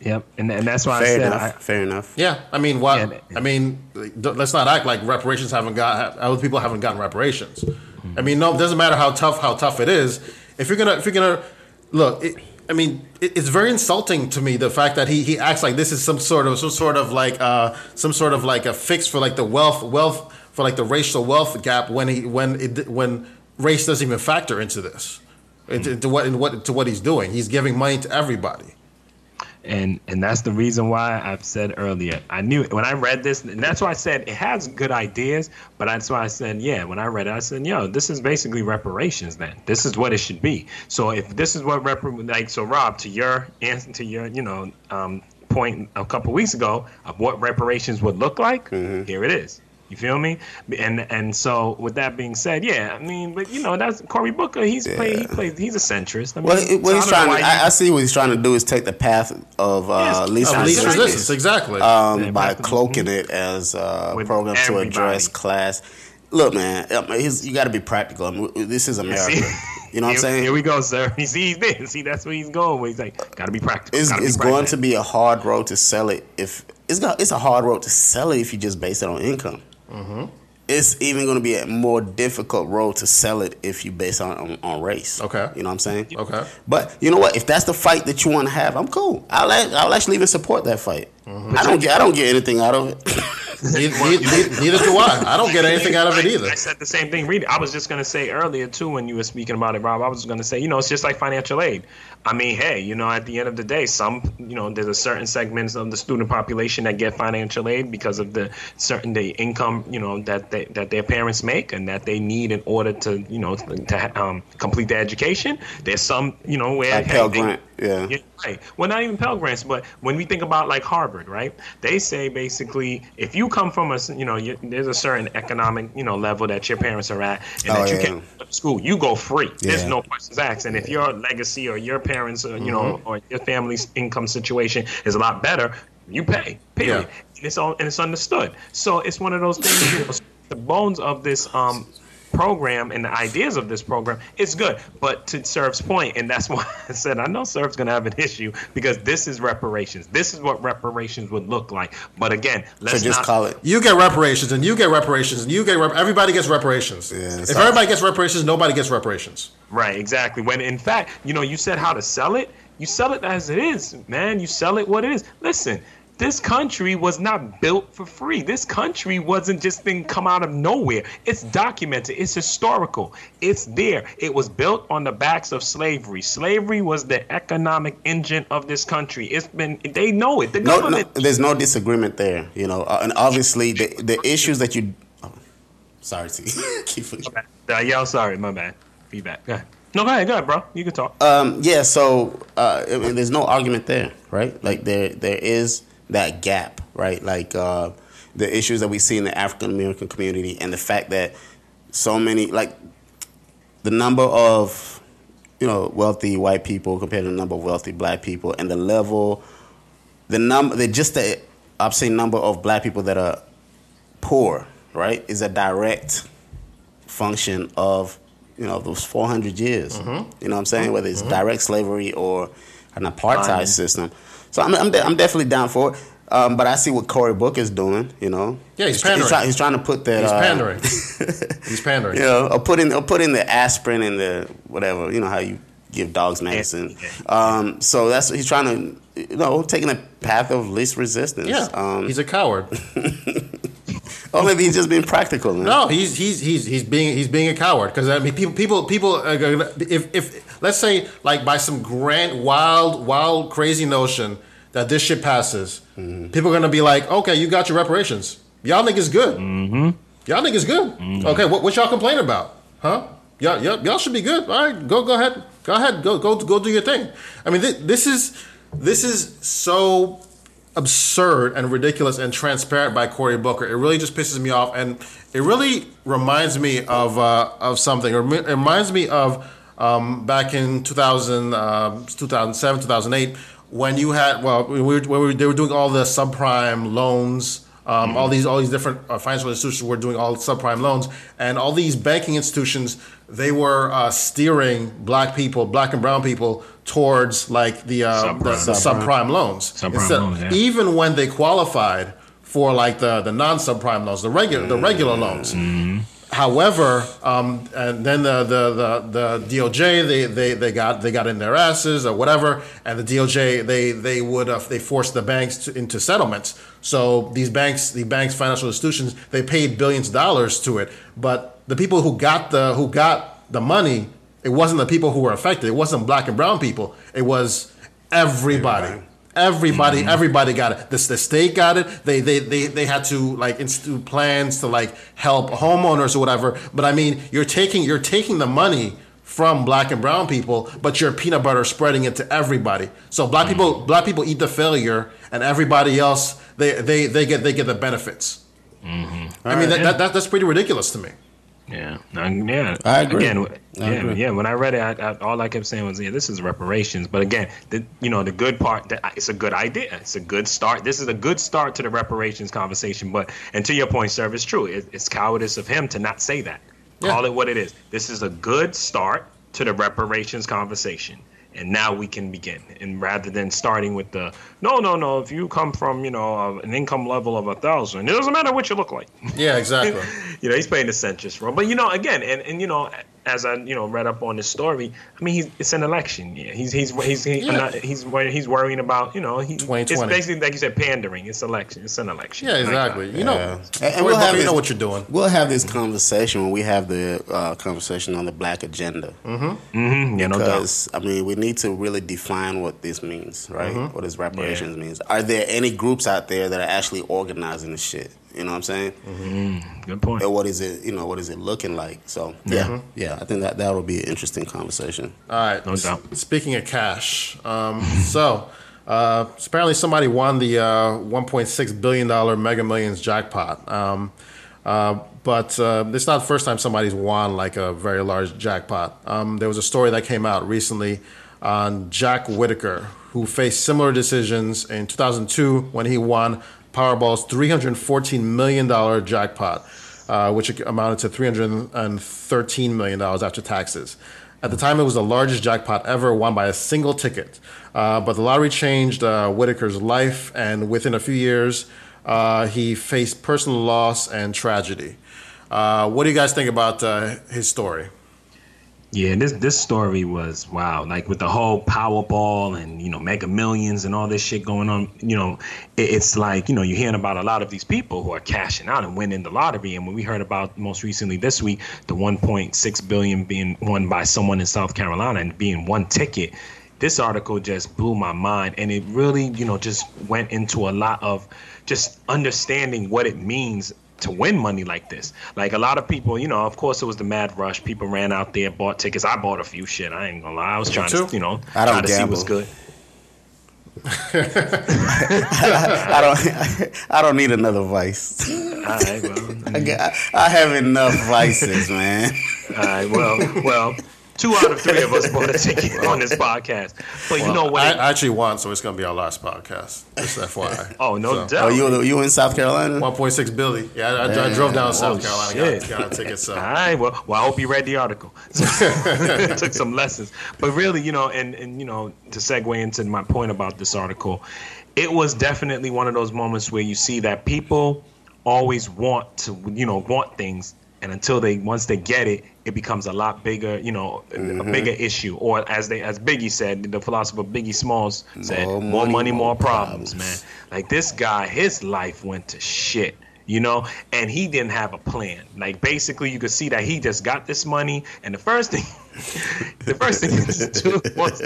Yep. And and that's why I said enough. I, fair enough. yeah. I mean, why? Yeah. I mean, let's not act like reparations haven't got other people haven't gotten reparations. I mean, no, it doesn't matter how tough how tough it is. If you're gonna if you're gonna look, it, I mean, it, it's very insulting to me the fact that he he acts like this is some sort of some sort of like uh some sort of like a fix for like the wealth wealth for like the racial wealth gap when he when it when race doesn't even factor into this into, into what in what to what he's doing. He's giving money to everybody. And and that's the reason why I've said earlier. I knew when I read this, and that's why I said it has good ideas. But that's why I said, yeah, when I read it, I said, yo, this is basically reparations. Then this is what it should be. So if this is what repar like, so Rob, to your answer, to your you know um, point a couple weeks ago of what reparations would look like, here it is. You feel me? And and so with that being said, yeah, I mean, but you know that's Cory Booker. He's played. He plays. He's a centrist. I mean, Well, it, what he's I don't know trying, to, I, I see what he's trying to do is take the path of uh, Yes, least Of least resistance. resistance, exactly. um, Yeah, by to- cloaking it as uh, With programs to address class. Look, man, I mean, he's- you got to be practical. I mean, this is America. <laughs> You know what I'm saying? Here we go, sir. <laughs> He sees this. See, that's where he's going. Where he's like, gotta be practical. it's it's going to be a hard road to sell it if it's got it's a hard road to sell it if you just base it on income. Mm-hmm. It's even going to be a more difficult road to sell it if you base on, on on race. Okay. you know what I'm saying? Okay. but you know what? If that's the fight that you want to have, I'm cool. I'll I'll actually even support that fight. Mm-hmm. I don't get I don't get anything out of it. <laughs> neither, neither, neither do I. I don't get anything out of it either. I said the same thing. Read. I was just gonna say earlier too when you were speaking about it, Rob. I was gonna say, you know, it's just like financial aid. I mean, hey, you know, at the end of the day, some, you know, there's a certain segments of the student population that get financial aid because of the certain the income, you know, that they, that their parents make and that they need in order to, you know, to um, complete their education. There's some, you know, where Like hey, Pell they- Grant, yeah. Yeah, right. Well, not even Pell Grants, but when we think about like Harvard, right? They say basically, if you come from a, you know, you, there's a certain economic, you know, level that your parents are at, and Oh, that you yeah. can't go to school, you go free. There's no questions asked. And if your legacy or your parents, or, you know, Mm-hmm. or your family's income situation is a lot better, you pay. Period. Yeah. And it's all and it's understood. So it's one of those things. You know, the bones of this um program and the ideas of this program is good. But to Serve's point, and that's <laughs> why I said I know Serve's gonna have an issue because this is reparations. This is what reparations would look like. But again, let's so just not call it. You get reparations, and you get reparations, and you get rep- everybody gets reparations. Yeah, if so- everybody gets reparations, nobody gets reparations. Right, exactly. When in fact, you know, you said how to sell it. You sell it as it is, man. You sell it what it is. Listen, this country was not built for free. This country wasn't just thing come out of nowhere. It's documented. It's historical. It's there. It was built on the backs of slavery. Slavery was the economic engine of this country. It's been. They know it. The No, no, government. there's no disagreement there. You know, uh, and obviously the the issues that you. Oh, sorry, <laughs> T. Keep. Uh, yeah, I'm sorry. My bad. Feedback. Go ahead. No, go ahead. Go ahead, bro. You can talk. Um, yeah, so uh, I mean, there's no argument there, right? Like there there is that gap, right? Like uh, the issues that we see in the African American community, and the fact that so many, like the number of you know wealthy white people compared to the number of wealthy black people, and the level, the number, the just the obscene number of black people that are poor, right, is a direct function of you know those 400 years. Mm-hmm. You know what I'm saying? Mm-hmm. Whether it's mm-hmm. direct slavery or an apartheid system. So I'm I'm, de- I'm definitely down for it. Um, but I see what Cory Book is doing. You know, Yeah, he's try- pandering. try- he's trying to put that. He's uh, pandering. <laughs> He's pandering. you know, or put in or put in the aspirin and the whatever. You know how you give dogs medicine. Um, so that's he's trying to you know taking the path of least resistance. Yeah, Um, he's a coward. <laughs> or maybe he's just being practical. Man. No, he's he's he's he's being he's being a coward because I mean people people people are gonna, if if let's say like by some grand, wild, wild, crazy notion that this shit passes, people are gonna be like, okay, you got your reparations. Y'all niggas good. Mm-hmm. Y'all niggas good. Okay, what, what y'all complaining about? Huh? Y'all, y'all, y'all should be good. All right, go, go ahead, go ahead, go, go, go do your thing. I mean, thi- this is, this is so absurd and ridiculous and transparent by Cory Booker. It really just pisses me off, and it really reminds me of uh, of something. It reminds me of um, back in 2000, um 2007, 2008, when you had well, we were, when we were, they were doing all the subprime loans. Um, All these, all these different uh, financial institutions were doing all subprime loans, and all these banking institutions, they were uh, steering black people, black and brown people, towards like the uh, the, the Subprime. subprime loans. Subprime Instead- loans, yeah. Even when they qualified for like the the non subprime loans, the regular the regular loans. However, um, and then the, the, the, the DOJ they, they, they got they got in their asses or whatever, and the DOJ they they would uh, they forced the banks to, into settlements. So these banks, the banks, financial institutions, they paid billions of dollars to it, but the people who got the who got the money, it wasn't the people who were affected. It wasn't black and brown people. It was everybody. Everybody, everybody mm-hmm. everybody got it. The, the state got it. They, they, they, they had to like institute plans to like help homeowners or whatever. But I mean, you're taking you're taking the money from black and brown people, but you're peanut butter spreading it to everybody. So black mm-hmm. people black people eat the failure, and everybody else they they, they get they get the benefits. Mm-hmm. I mean, that, that, that, that's pretty ridiculous to me. Yeah, yeah. I agree. Again, I yeah, agree. yeah. When I read it, I, I, all I kept saying was, "Yeah, this is reparations." But again, the, you know, the good part that it's a good idea. It's a good start. This is a good start to the reparations conversation. But and to your point, sir, it's true. It, it's cowardice of him to not say that. Yeah. Call it what it is. This is a good start to the reparations conversation. And now we can begin. And rather than starting with the no, no, no, if you come from you know an income level of a thousand, it doesn't matter what you look like. Yeah, exactly. <laughs> you know, he's playing the centrist role. But you know, again, and, and you know, as I you know read up on this story, I mean, he's it's an election year. He's he's he's he's Yeah. not, he's, he's worrying about you know he, it's basically like you said, pandering. It's election. It's an election. Yeah, Like, exactly. You know, Yeah. And- and we'll have Booker, you this- know what you're doing. We'll have this conversation when we have the uh, conversation on the black agenda. Mm-hmm. yeah, no doubt. Because I mean, we need to really define what this means, right? Mm-hmm. What does reparations means? Are there any groups out there that are actually organizing this shit? You know what I'm saying? Mm-hmm. Good point. And what is it? You know, what is it looking like? So yeah, yeah, I think that that will be an interesting conversation. All right. No doubt. S- Speaking of cash, um, <laughs> so uh, apparently somebody won the uh, 1.6 billion dollar Mega Millions jackpot. Um, uh, but uh, it's not the first time somebody's won like a very large jackpot. Um, there was a story that came out recently on Jack Whitaker, who faced similar decisions in 2002 when he won Powerball's 314 million dollar jackpot uh, which amounted to $313 million after taxes. At the time, it was the largest jackpot ever won by a single ticket. Uh, but the lottery changed uh, Whitaker's life, and within a few years, uh, he faced personal loss and tragedy. Uh, what do you guys think about uh, his story? Yeah, this this story was wow. Like with the whole Powerball and you know Mega Millions and all this shit going on. You know, it, it's like you know you're hearing about a lot of these people who are cashing out and winning the lottery. And when we heard about most recently this week, the 1.6 billion being won by someone in South Carolina and being one ticket. This article just blew my mind, and it really, you know, just went into a lot of just understanding what it means to win money like this. Like a lot of people, you know, of course it was the mad rush. People ran out there, bought tickets. I bought a few shit. I ain't gonna lie. I was trying to, you know, I don't try to see what's good. <laughs> I don't, <laughs> I don't need another vice. All right, well, <laughs> I, got, I have enough vices, man. all right, well, well. Two out of three of us bought a ticket on this <laughs> podcast. But you know what? I, I actually won, so it's going to be our last podcast. Just FYI. <laughs> oh, no So, doubt. Oh, you you in South Carolina? 1.6 billion. Yeah, I, I drove down to South Oh, Carolina, shit. got, got a ticket. So <laughs> All right. Well, well, I hope you read the article. Took some lessons, but really, you know, and and you know, to segue into my point about this article, it was definitely one of those moments where you see that people always want to, you know, want things, and until they once they get it, it becomes a lot bigger, you know, a- a bigger issue. Or as they, as Biggie said, the philosopher Biggie Smalls said, More "More money, money, more more problems, man." Like this guy, his life went to shit. you know, and he didn't have a plan. Like basically, you could see that he just got this money, and the first thing, <laughs> the first thing he just <laughs> do was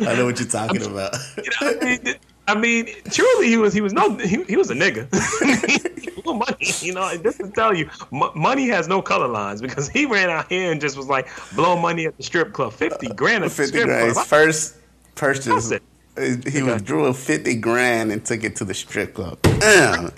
I know what you're talking <laughs> about. you know, I mean, I mean, truly, he was he was no he, he was a nigga. <laughs> money, you know. Just to tell you, m- money has no color lines because he ran out here and just was like blow money at the strip club, fifty uh, grand at the 50 strip grand. His first purchase, he withdrew a 50 grand and took it to the strip club. Damn.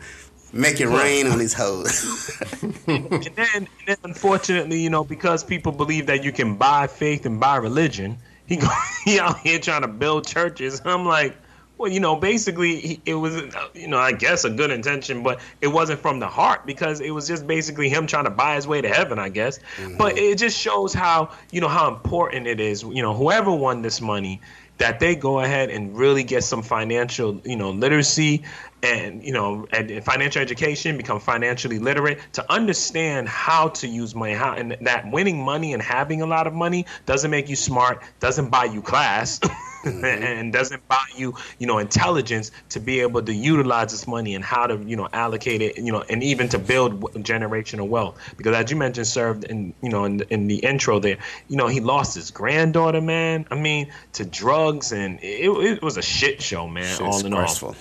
Make it rain on his hoes. <laughs> and then, and then unfortunately, you know, because people believe that you can buy faith and buy religion, he go <laughs> he out here trying to build churches. I'm like, well, you know, basically it was, you know, I guess a good intention, but it wasn't from the heart because it was just basically him trying to buy his way to heaven, I guess. Mm-hmm. But it just shows how, you know, how important it is. You know, whoever won this money, that they go ahead and really get some financial, you know, literacy and you know, and financial education, become financially literate to understand how to use money. How and that winning money and having a lot of money doesn't make you smart, doesn't buy you class. <laughs> Mm-hmm. and doesn't buy you, you know, intelligence to be able to utilize this money and how to, you know, allocate it, you know, and even to build generational wealth. Because as you mentioned, served in, you know, in, in the intro there, you know, he lost his granddaughter, man. I mean, to drugs, and it, it was a shit show, man. Shit's all in all.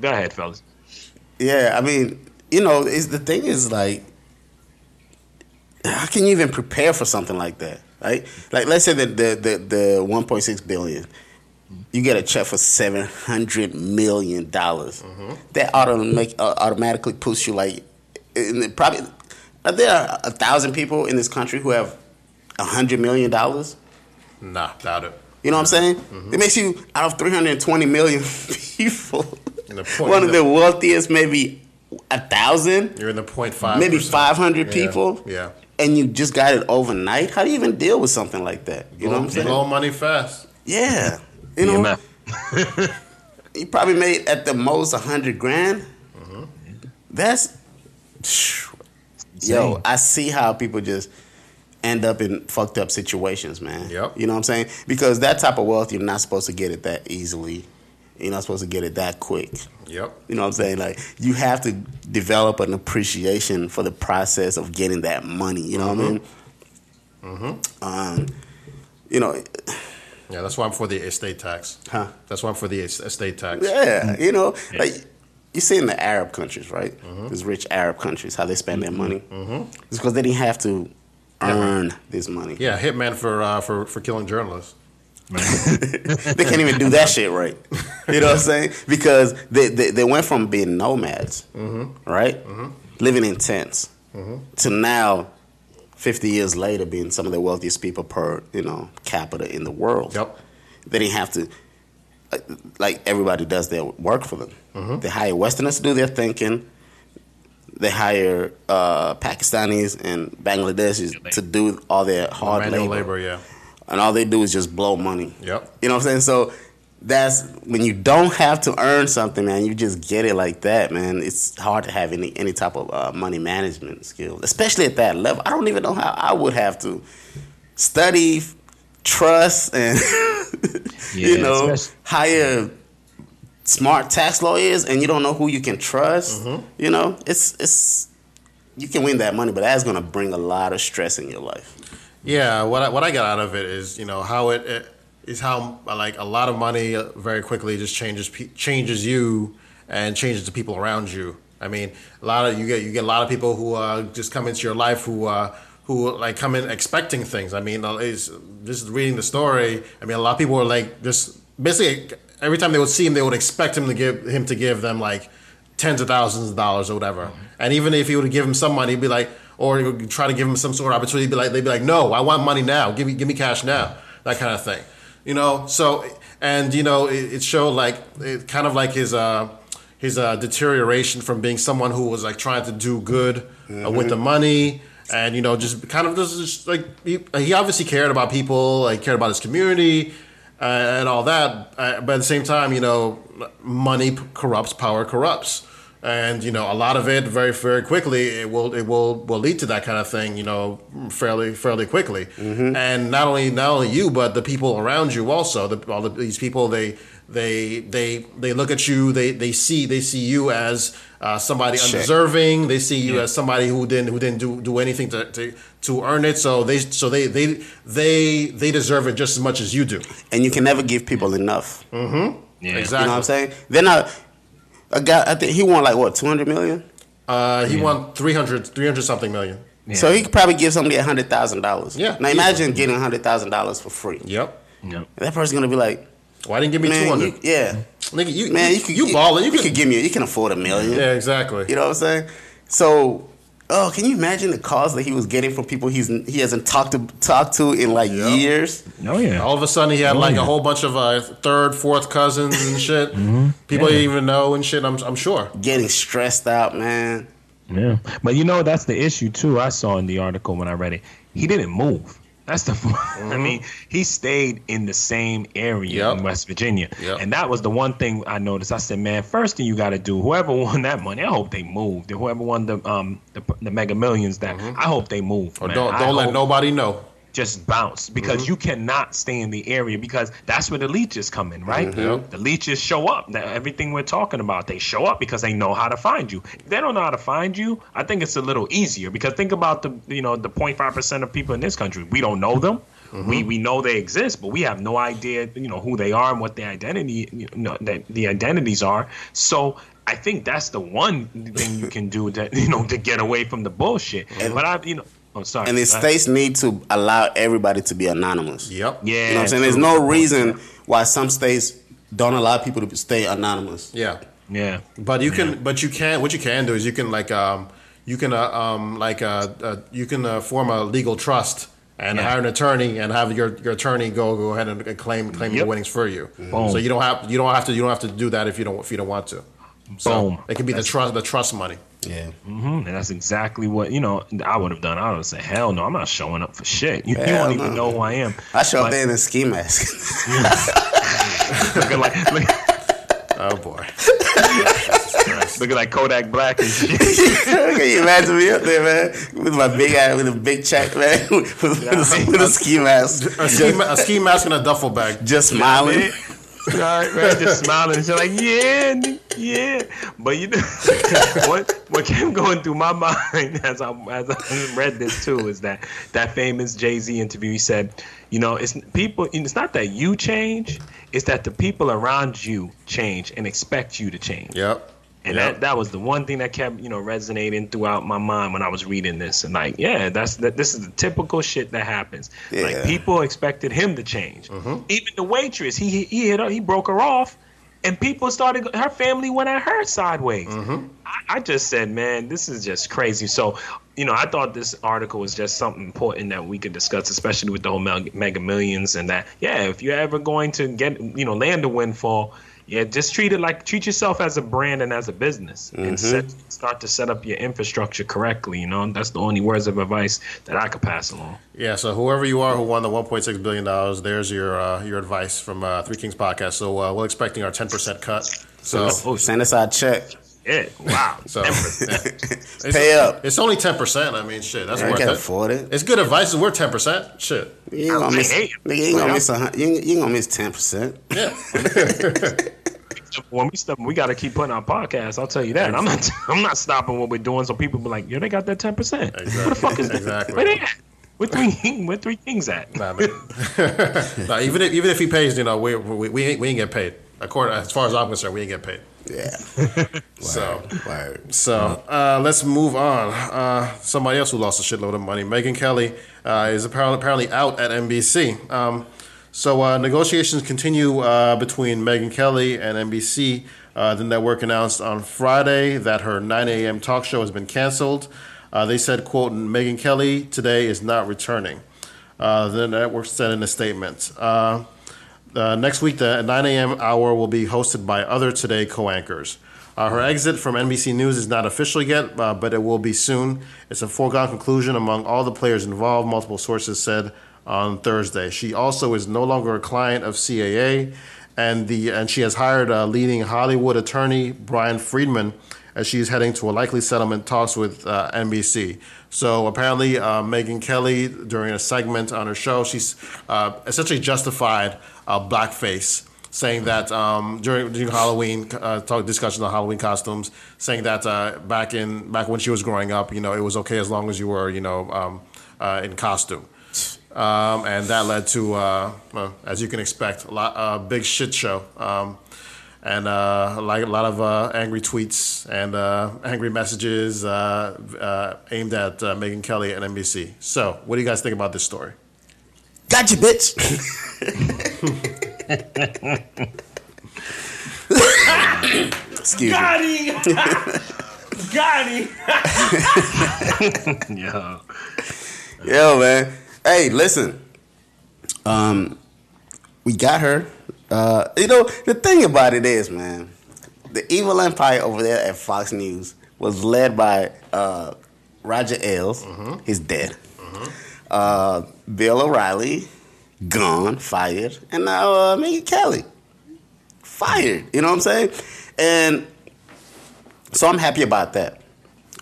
Go ahead, fellas. Yeah, I mean, you know, is the thing is like, how can you even prepare for something like that? Right? Like, let's say that the the the one point six billion, you get a check for seven hundred million dollars. That automatic uh, automatically puts you like, in the, probably. Are there a thousand people in this country who have a hundred million dollars? Nah, doubt it. You know what I'm saying? It makes you out of 320 million <laughs> people, In the point- one of the wealthiest, maybe a thousand, You're in the point five, maybe 500 people. yeah. And you just got it overnight. How do you even deal with something like that? You know what I'm saying? Blow money fast. Yeah. You know, <laughs> EMF. you probably made at the most a hundred grand. Mm-hmm. That's yo. I see how people just end up in fucked up situations, man. Yep. You know what I'm saying? Because that type of wealth, you're not supposed to get it that easily. You're not supposed to get it that quick. Yep. You know what I'm saying? Like you have to develop an appreciation for the process of getting that money. You know what I mean? Mm-hmm. Um, you know, Yeah, that's why I'm for the estate tax. Huh? That's why I'm for the estate tax. Yeah, you know, like you see in the Arab countries, right? These rich Arab countries, how they spend their money. Mm-hmm. It's because they didn't have to earn this money. Yeah, hitman for uh, for for killing journalists. <laughs> they can't even do that shit right. You know what I'm saying? Because they they, they went from being nomads, mm-hmm. right, mm-hmm. living in tents, mm-hmm. to now. 50 years later, being some of the wealthiest people per, you know, capita in the world. Yep. They didn't have to, like, like everybody does their work for them. They hire Westerners to do their thinking. They hire uh, Pakistanis and Bangladeshis to do all their hard Manual labor. labor, yeah. And all they do is just blow money. Yep. You know what I'm saying? So that's when you don't have to earn something, man. You just get it like that, man. It's hard to have any any type of uh, money management skills, especially at that level. I don't even know how I would have to study, trust, and <laughs> you know especially- hire smart tax lawyers, and you don't know who you can trust. You know, it's it's you can win that money, but that's gonna bring a lot of stress in your life. Yeah, what I, what I got out of it is you know how it, it is how like a lot of money very quickly just changes changes you and changes the people around you. I mean, a lot of you get you get a lot of people who uh, just come into your life who uh, who like come in expecting things. I mean, uh, is just reading the story. I mean, a lot of people were like just basically every time they would see him, they would expect him to give him to give them like tens of thousands of dollars or whatever. And even if he would give him some money, he'd be like, or try to give him some sort of opportunity, be like, they'd be like, no, I want money now. Give me, give me cash now. That kind of thing. You know. So, and you know, it, it showed like it kind of like his uh his uh, deterioration from being someone who was like trying to do good uh, with the money. And you know, just kind of just, just like he, he obviously cared about people, like cared about his community, uh, and all that. Uh, but at the same time, you know, money corrupts, power corrupts, and you know a lot of it very very quickly it will it will will lead to that kind of thing you know fairly fairly quickly and not only not only you but the people around you also the, all of these people they they they they look at you they they see they see you as uh, somebody Shit. undeserving they see you as somebody who didn't who didn't do, do anything to, to to earn it so they so they they they they deserve it just as much as you do And you can never give people enough. Yeah. exactly You know what I'm saying? They're not. A guy, I think he won like what, 200 million? uh, he won 300 300 something million So he could probably give somebody hundred thousand dollars. Yeah, Now imagine getting hundred thousand dollars for free. yep Yep. That person's gonna be like, why didn't you give me man, 200 you, yeah, Nigga, you, man, you, you could you balling. You, you could, could give me, you can afford a million. yeah, exactly. You know what I'm saying? So, oh, can you imagine the calls that he was getting from people he's he hasn't talked to talked to in like Yeah. years? Oh yeah. All of a sudden, he had Oh, like yeah. a whole bunch of uh, third, fourth cousins and <laughs> shit. Mm-hmm. People he didn't even know and shit. I'm, I'm sure. Getting stressed out, man. Yeah, but you know that's the issue too. I saw in the article when I read it, he didn't move. That's the. <laughs> I mean, he stayed in the same area Yep. in West Virginia, Yep. and that was the one thing I noticed. I said, man, first thing you got to do, whoever <laughs> won that money, I hope they moved. Whoever won the um the, the Mega Millions, that I hope they moved. Mm-hmm. Or man. don't don't let hope- nobody know. Just bounce because Mm-hmm. you cannot stay in the area because that's where the leeches come in, right? Mhm. The leeches show up. That everything we're talking about, they show up because they know how to find you. If they don't know how to find you, I think it's a little easier because think about the you know the 0.5 percent of people in this country. We don't know them. Mm-hmm. We we know they exist, but we have no idea you know who they are and what their identity you know that the identities are. So. I think that's the one thing you can do to <laughs> you know to get away from the bullshit. but I you know oh sorry. And the I- states need to allow everybody to be anonymous. Yep. yeah, You know what I'm saying? There's no reason why some states don't allow people to stay anonymous. Yeah. Yeah. But you can, but you can. What you can do is you can like, um, you can, uh, um, like, uh, uh, you can uh, form a legal trust and Yeah. hire an attorney and have your, your attorney go go ahead and claim claim the Yep. winnings for you. Boom. So you don't have you don't have to you don't have to do that if you don't if you don't want to. So Boom. It can be the trust the trust money. Yeah. hmm And that's exactly what you know. I would have done. I would have said, "Hell no, I'm not showing up for shit. You, you don't even know who I am." I show up But- there in a ski mask. <laughs> looking like look, <laughs> Oh boy. <laughs> looking like Kodak Black and shit. Can you imagine me up there, man, with my big eye, with a big check, man, with, with, a, with a ski mask, A ski, a ski mask and a duffel bag. just smiling. Right, man, just smiling shit like, yeah, yeah. But you know, <laughs> what what kept going through my <laughs> mind as I as I read this too is that that famous Jay Z interview. He said, you know, it's people. It's not that you change; it's that the people around you change and expect you to change. Yep. And Yep. that, that was the one thing that kept, you know, resonating throughout my mind when I was reading this. And like, yeah, that's that. This is the typical shit that happens. Yeah. Like people expected him to change. Mm-hmm. Even the waitress, he he hit her, he broke her off, and people started. Her family went at her sideways. Mm-hmm. I, I just said, man, this is just crazy. So, you know, I thought this article was just something important that we could discuss, especially with the whole Mega, mega Millions and that. Yeah, if you're ever going to get, you know, land a windfall. Yeah, just treat it like treat yourself as a brand and as a business, and set, start to set up your infrastructure correctly. You know, that's the only words of advice that I could pass along. Yeah, so whoever you are who won the 1.6 billion dollars, there's your uh, your advice from uh, Three Kings podcast. So uh, we're expecting our 10% cut. So Oh, Send us our check. Yeah, wow. <laughs> so it's, Pay up. It's only 10%. I mean, shit, that's what I worth can it. afford it. It's good advice. It's worth 10%. Shit. You ain't gonna miss. hate it. Nigga, you ain't gonna miss a you ain't, you ain't gonna miss ten percent. Yeah. <laughs> when we stop, we got to keep putting our podcast. I'll tell you that. I'm not. <laughs> I'm not stopping what we're doing. So people be like, "Yo, they got that ten percent. What the fuck is that? Exactly. Where they at? Where three? Where three kings at? Nah, man. nah, even if even if he pays, you know, we we, we ain't we ain't get paid. According as far as I'm concerned, we ain't get paid. Yeah. <laughs> So Word. so uh, let's move on. Uh, somebody else who lost a shitload of money, Megyn Kelly, uh, is apparently apparently out at NBC. Um, so uh, negotiations continue uh, between Megyn Kelly and NBC. Uh, the network announced on Friday that her 9 a.m. talk show has been canceled. Uh, they said, "quote Megyn Kelly today is not returning." Uh, the network said in a statement. Uh, next week, the 9 a.m. hour will be hosted by other Today co anchors. Uh, her exit from NBC News is not official yet, uh, but it will be soon. It's a foregone conclusion among all the players involved, multiple sources said on Thursday. She also is no longer a client of CAA, and, the, and she has hired a leading Hollywood attorney, Bryan Freedman, as she's heading to a likely settlement talks with uh, NBC. So apparently, uh, Megyn Kelly, during a segment on her show, she's uh, essentially justified uh, blackface, saying that um, during, during Halloween uh, talk discussions on Halloween costumes, saying that uh, back in back when she was growing up, you know, it was okay as long as you were, you know, um, uh, in costume. Um, and that led to, uh, well, as you can expect, a lot, uh, big shit show, um, and uh, like a lot of uh, angry tweets and uh, angry messages uh, uh, aimed at uh, Megyn Kelly and NBC. So, what do you guys think about this story? Gotcha, bitch. <laughs> Excuse me. Got him! Got him! <laughs> yeah. Yo, man. Hey, listen. Um, we got her. Uh, you know, the thing about it is, man, the evil empire over there at Fox News was led by uh, Roger Ailes. He's dead. Uh, Bill O'Reilly, gone, fired, and now uh, Megyn Kelly, fired. You know what I'm saying? And so I'm happy about that.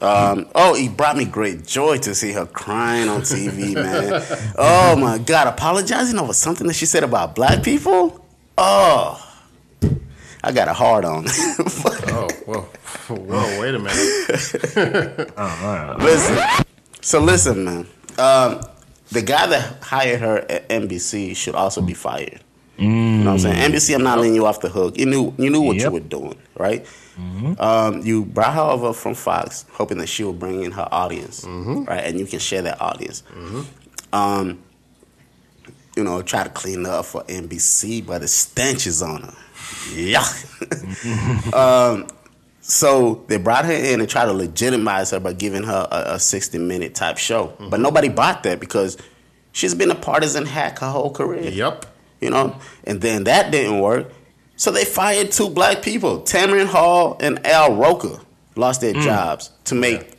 Um, oh, it brought me great joy to see her crying on TV, man. <laughs> Oh my God, apologizing over something that she said about black people. Oh, I got a hard on. <laughs> Oh, whoa, whoa, wait a minute. <laughs> listen, so listen, man. Um, the guy that hired her at NBC should also be fired. You know what I'm saying? NBC, I'm not letting you off the hook. You knew you knew what you were doing, right? Um, you brought her over from Fox, hoping that she will bring in her audience, right? And you can share that audience. Um, you know, try to clean up for NBC, but the stench is on her. Yeah. <laughs> um, so they brought her in and tried to legitimize her by giving her a, a 60 minute type show. But nobody bought that because she's been a partisan hack her whole career Yep. you know, and then that didn't work. So they fired two black people, Tamron Hall and Al Roker, lost their jobs to make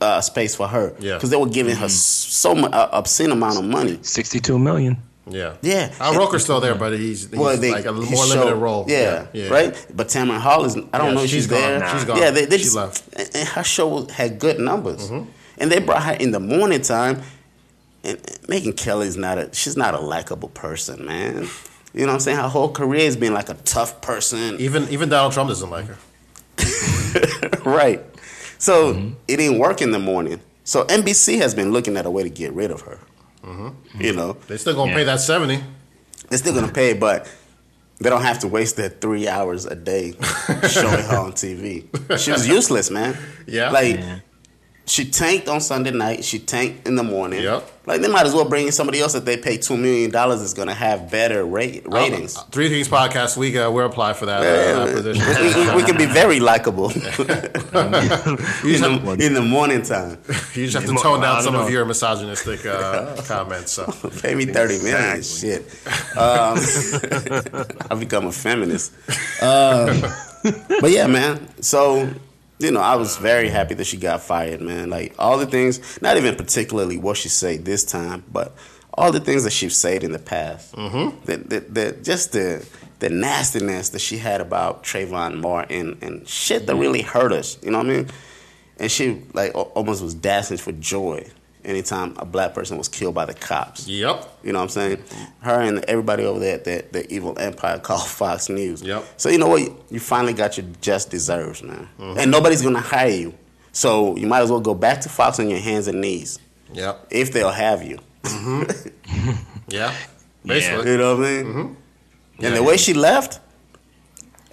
uh, space for her Yeah. because they were giving her so much uh, obscene amount of money. 62 million. Yeah. Yeah. Al Roker's still there, but he's, he's Well, they, like a he more showed- limited role. Yeah, right. But Tamron Hall is. I don't Yeah, know if she's she's, gone. there. Nah. She's gone. Yeah, they, they She just, left. And and her show had good numbers, and they brought her in the morning time. And Megyn Kelly's not a. She's not a likable person, man. You know what I'm saying? Her whole career has been like a tough person. Even even Donald Trump doesn't like her. <laughs> right. So Mm-hmm. it didn't work in the morning. So NBC has been looking at a way to get rid of her. Mm-hmm. You know, they're still gonna Yeah. pay that seventy. they're still gonna pay, but they don't have to waste their three hours a day showing her on TV. She was <laughs> useless, man. Yeah. Like she tanked on Sunday night. She tanked in the morning. Yep. Like they might as well bring in somebody else that they pay two million dollars is gonna have better rate, ratings. Uh, Three Kings podcast. We uh, we're apply for that uh, Yeah, position. we, we, we can be very likable <laughs> <laughs> in, the, in the morning time. <laughs> you just have to tone down don't some of your misogynistic uh, comments. So Pay me thirty million. Shit. Um, I become a feminist. Um, but yeah, man. So you know, I was very happy that she got fired, man. Like all the things, not even particularly what she said this time, but all the things that she's said in the past. Mm-hmm. That, that, that just the the nastiness that she had about Trayvon Martin and shit that really hurt us. You know what I mean? And she like almost was dancing for joy anytime a black person was killed by the cops. yep. You know what I'm saying? Her and everybody over there at the, the evil empire <laughs> called Fox News. Yep. So you know what? You finally got your just deserves, man. Mm-hmm. And nobody's gonna hire you. So you might as well go back to Fox on your hands and knees Yep. if they'll have you. Mm-hmm. <laughs> Yeah. Basically. You know what I mean? Mm-hmm. And the way she left,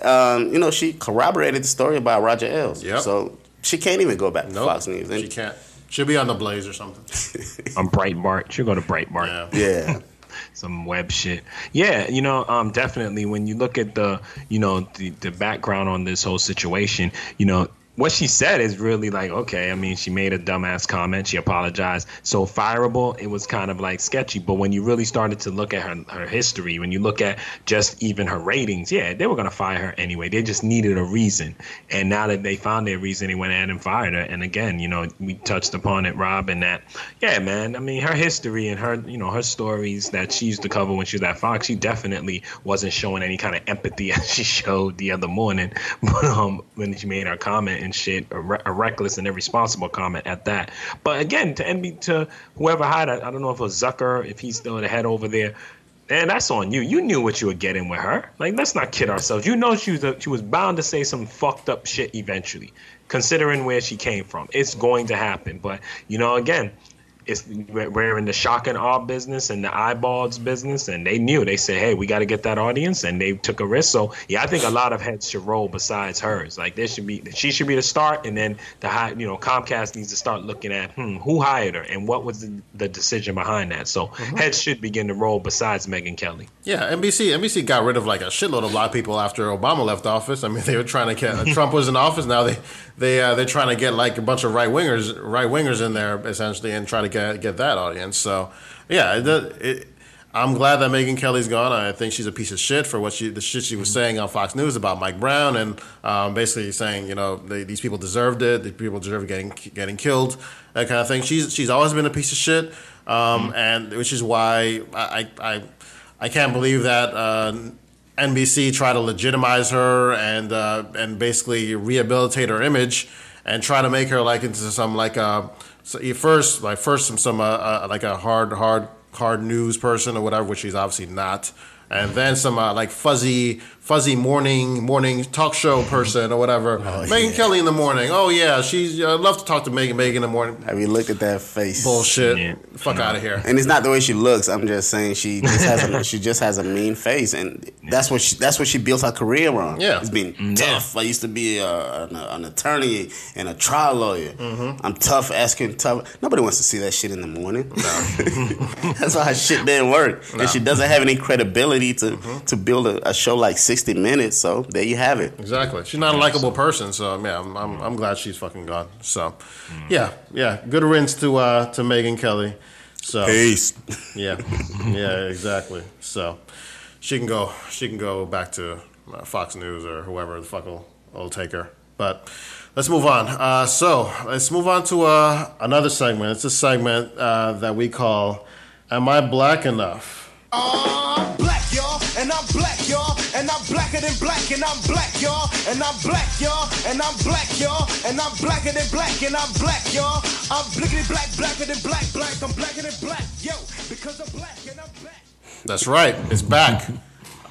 um, you know, she corroborated the story about Roger Ailes. Yep. So she can't even go back to Nope. Fox News. And She can't. She'll be on the Blaze or something. <laughs> On Breitbart. She'll go to Breitbart. Yeah. yeah. <laughs> some web shit. Yeah, you know, um, definitely when you look at the, you know, the, the background on this whole situation, you know, what she said is really like, okay, I mean, she made a dumbass comment, she apologized. So fireable, it was kind of like sketchy. But when you really started to look at her her history, when you look at just even her ratings, yeah, they were gonna fire her anyway. They just needed a reason. And now that they found their reason, they went ahead and fired her. And again, you know, we touched upon it, Rob, and that, yeah, man. I mean, her history and her, you know, her stories that she used to cover when she was at Fox, she definitely wasn't showing any kind of empathy <laughs> as she showed the other morning, but um, when she made her comment. And and shit, a, re- a reckless and irresponsible comment at that. But again, to NB to whoever hired, I, I don't know if it was Zucker, if he's still the head over there. And that's on you. You knew what you were getting with her. Like, let's not kid ourselves. You know she was a, she was bound to say some fucked up shit eventually, considering where she came from. It's going to happen. But you know, again, it's we're in the shock and awe business and the eyeballs business, and they knew. They said, "Hey, we got to get that audience," and they took a risk. So yeah, I think a lot of heads should roll besides hers. Like there should be, she should be the start, and then the high, you know, Comcast needs to start looking at, hmm, who hired her and what was the, the decision behind that. So heads should begin to roll besides Megyn Kelly. Yeah, NBC NBC got rid of like a shitload of black people after Obama left office. I mean, <laughs> they were trying to get <laughs> Trump was in office. Now they they uh, they're trying to get like a bunch of right wingers right wingers in there essentially and try to get get that audience. So yeah, it, it, I'm glad that Megyn Kelly's gone. I think she's a piece of shit for what she the shit she was saying on Fox News about Mike Brown and um, basically saying you know they, these people deserved it. These people deserve getting getting killed. That kind of thing. She's she's always been a piece of shit, um, and which is why I I I can't believe that. Uh, NBC tried to legitimize her and uh, and basically rehabilitate her image and try to make her like into some like uh so at first like first some some uh, uh, like a hard hard hard news person or whatever which she's obviously not. And then some uh, like fuzzy fuzzy morning morning talk show person or whatever oh, Megyn yeah. Kelly in the morning oh yeah she's uh, I'd love to talk to Megyn Megyn in the morning Have you looked at that face? bullshit Yeah. fuck out of here And it's not the way she looks. I'm just saying she just has a, <laughs> she just has a mean face, and that's what she that's what she built her career on. Yeah. it's being mm, tough. I used to be a, an, an attorney and a trial lawyer. Mm-hmm. I'm tough, asking tough. Nobody wants to see that shit in the morning. <laughs> that's why her shit didn't work, and she doesn't have any credibility to mm-hmm. to build a, a show like 60 Minutes. So there you have it. Exactly. She's not a likable person, so yeah, I'm, I'm, I'm glad she's fucking gone. So, yeah, yeah, good riddance to uh, to Megyn Kelly. So Peace. yeah, yeah, exactly. So she can go, she can go back to uh, Fox News or whoever the fuck will, will take her. But let's move on. Uh, so let's move on to uh, another segment. It's a segment uh, that we call "Am I Black Enough?" I'm black, y'all, and I'm black, y'all, and I'm black, y'all, and I'm black, y'all, and I'm blacker than black, and I'm black, y'all. I'm blickety black, blacker than black, black, I'm blacker than black, yo, because I'm black and I'm black. That's right. It's back.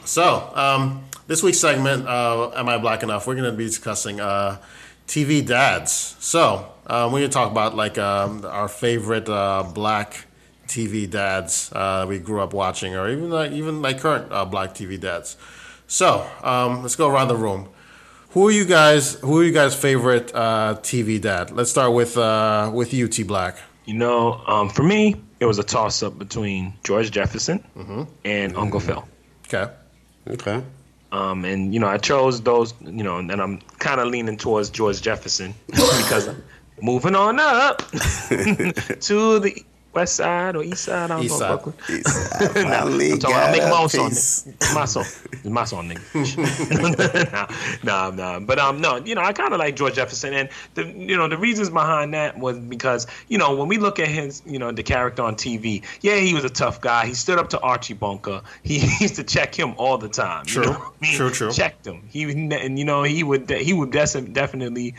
So, um, this week's segment, uh, Am I Black Enough? We're going to be discussing uh, TV dads. So, uh, we're going to talk about like um, our favorite uh, black TV dads uh, we grew up watching, or even like even like current uh, black TV dads. So, um, let's go around the room. Who are you guys? Who are you guys' favorite uh, TV dad? Let's start with uh, with you, T Black. You know, um, for me, it was a toss up between George Jefferson and Uncle Phil. Okay. Okay. Um, and you know, I chose those. You know, and I'm kind of leaning towards George Jefferson <laughs> because moving on up <laughs> to the west side or east side. I don't East know. side. Brooklyn. Finally I'm talking, I'm making my own song. It's my song. It's my song, nigga. <laughs> nah, nah, nah. But um, no, you know, I kind of like George Jefferson, and the you know the reasons behind that was because you know when we look at his you know the character on TV, yeah, he was a tough guy. He stood up to Archie Bunker. <laughs> He, used to check him all the time. you True. know I mean? True, true. Checked him. He and you know he would he would definitely